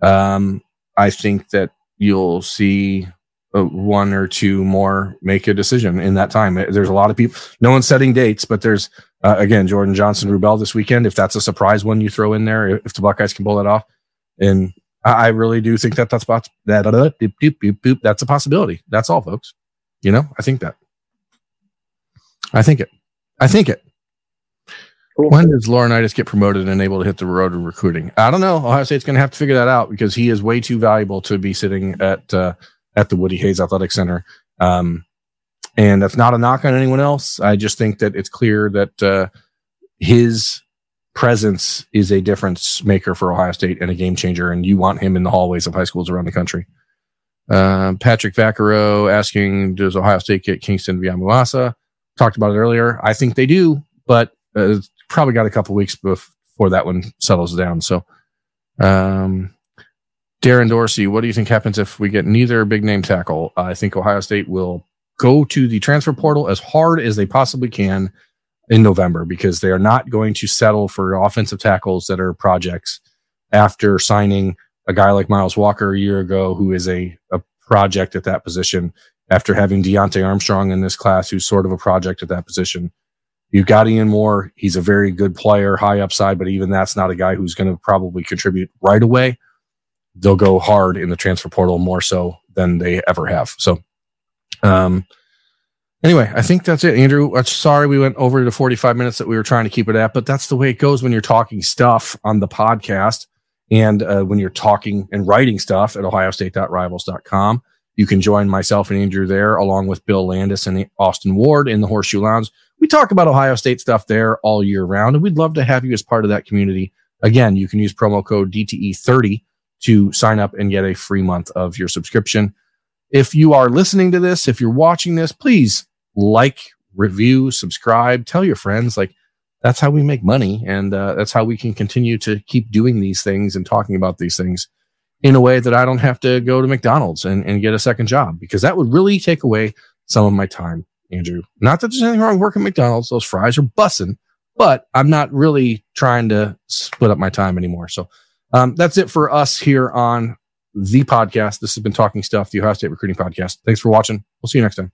Um, I think that you'll see uh, one or two more make a decision in that time. There's a lot of people. No one's setting dates, but there's uh, again Jordan Johnson Rubell this weekend. If that's a surprise one you throw in there, if the Buckeyes can pull that off, and I, I really do think that that's that, that uh, doop, doop, that's a possibility. That's all, folks. You know, I think that. I think it. I think it. Cool. When does Laurinaitis get promoted and able to hit the road in recruiting? I don't know. Ohio State's going to have to figure that out because he is way too valuable to be sitting at uh, at the Woody Hayes Athletic Center. Um, and that's not a knock on anyone else. I just think that it's clear that uh, his presence is a difference maker for Ohio State and a game changer, and you want him in the hallways of high schools around the country. Uh, Patrick Vaccaro asking, does Ohio State get Kingston Viliamu-Asa? Talked about it earlier. I think they do, but uh, probably got a couple weeks before that one settles down. So, um, Darren Dorsey, what do you think happens if we get neither big name tackle? I think Ohio State will go to the transfer portal as hard as they possibly can in November because they are not going to settle for offensive tackles that are projects after signing a guy like Miles Walker a year ago, who is a, a project at that position, after having Deontay Armstrong in this class, who's sort of a project at that position. You've got Ian Moore. He's a very good player, high upside, but even that's not a guy who's going to probably contribute right away. They'll go hard in the transfer portal more so than they ever have. So, um, anyway, I think that's it, Andrew. Uh, sorry we went over the 45 minutes that we were trying to keep it at, but that's the way it goes when you're talking stuff on the podcast and uh, when you're talking and writing stuff at ohiostate.rivals.com. You can join myself and Andrew there, along with Bill Landis and Austin Ward in the Horseshoe Lounge. We talk about Ohio State stuff there all year round, and we'd love to have you as part of that community. Again, you can use promo code DTE30 to sign up and get a free month of your subscription. If you are listening to this, if you're watching this, please like, review, subscribe, tell your friends. Like, that's how we make money. And uh, that's how we can continue to keep doing these things and talking about these things in a way that I don't have to go to McDonald's and, and get a second job because that would really take away some of my time, Andrew. Not that there's anything wrong working McDonald's. Those fries are bussing, but I'm not really trying to split up my time anymore. So um, that's it for us here on the podcast. This has been Talking Stuff, the Ohio State Recruiting Podcast. Thanks for watching. We'll see you next time.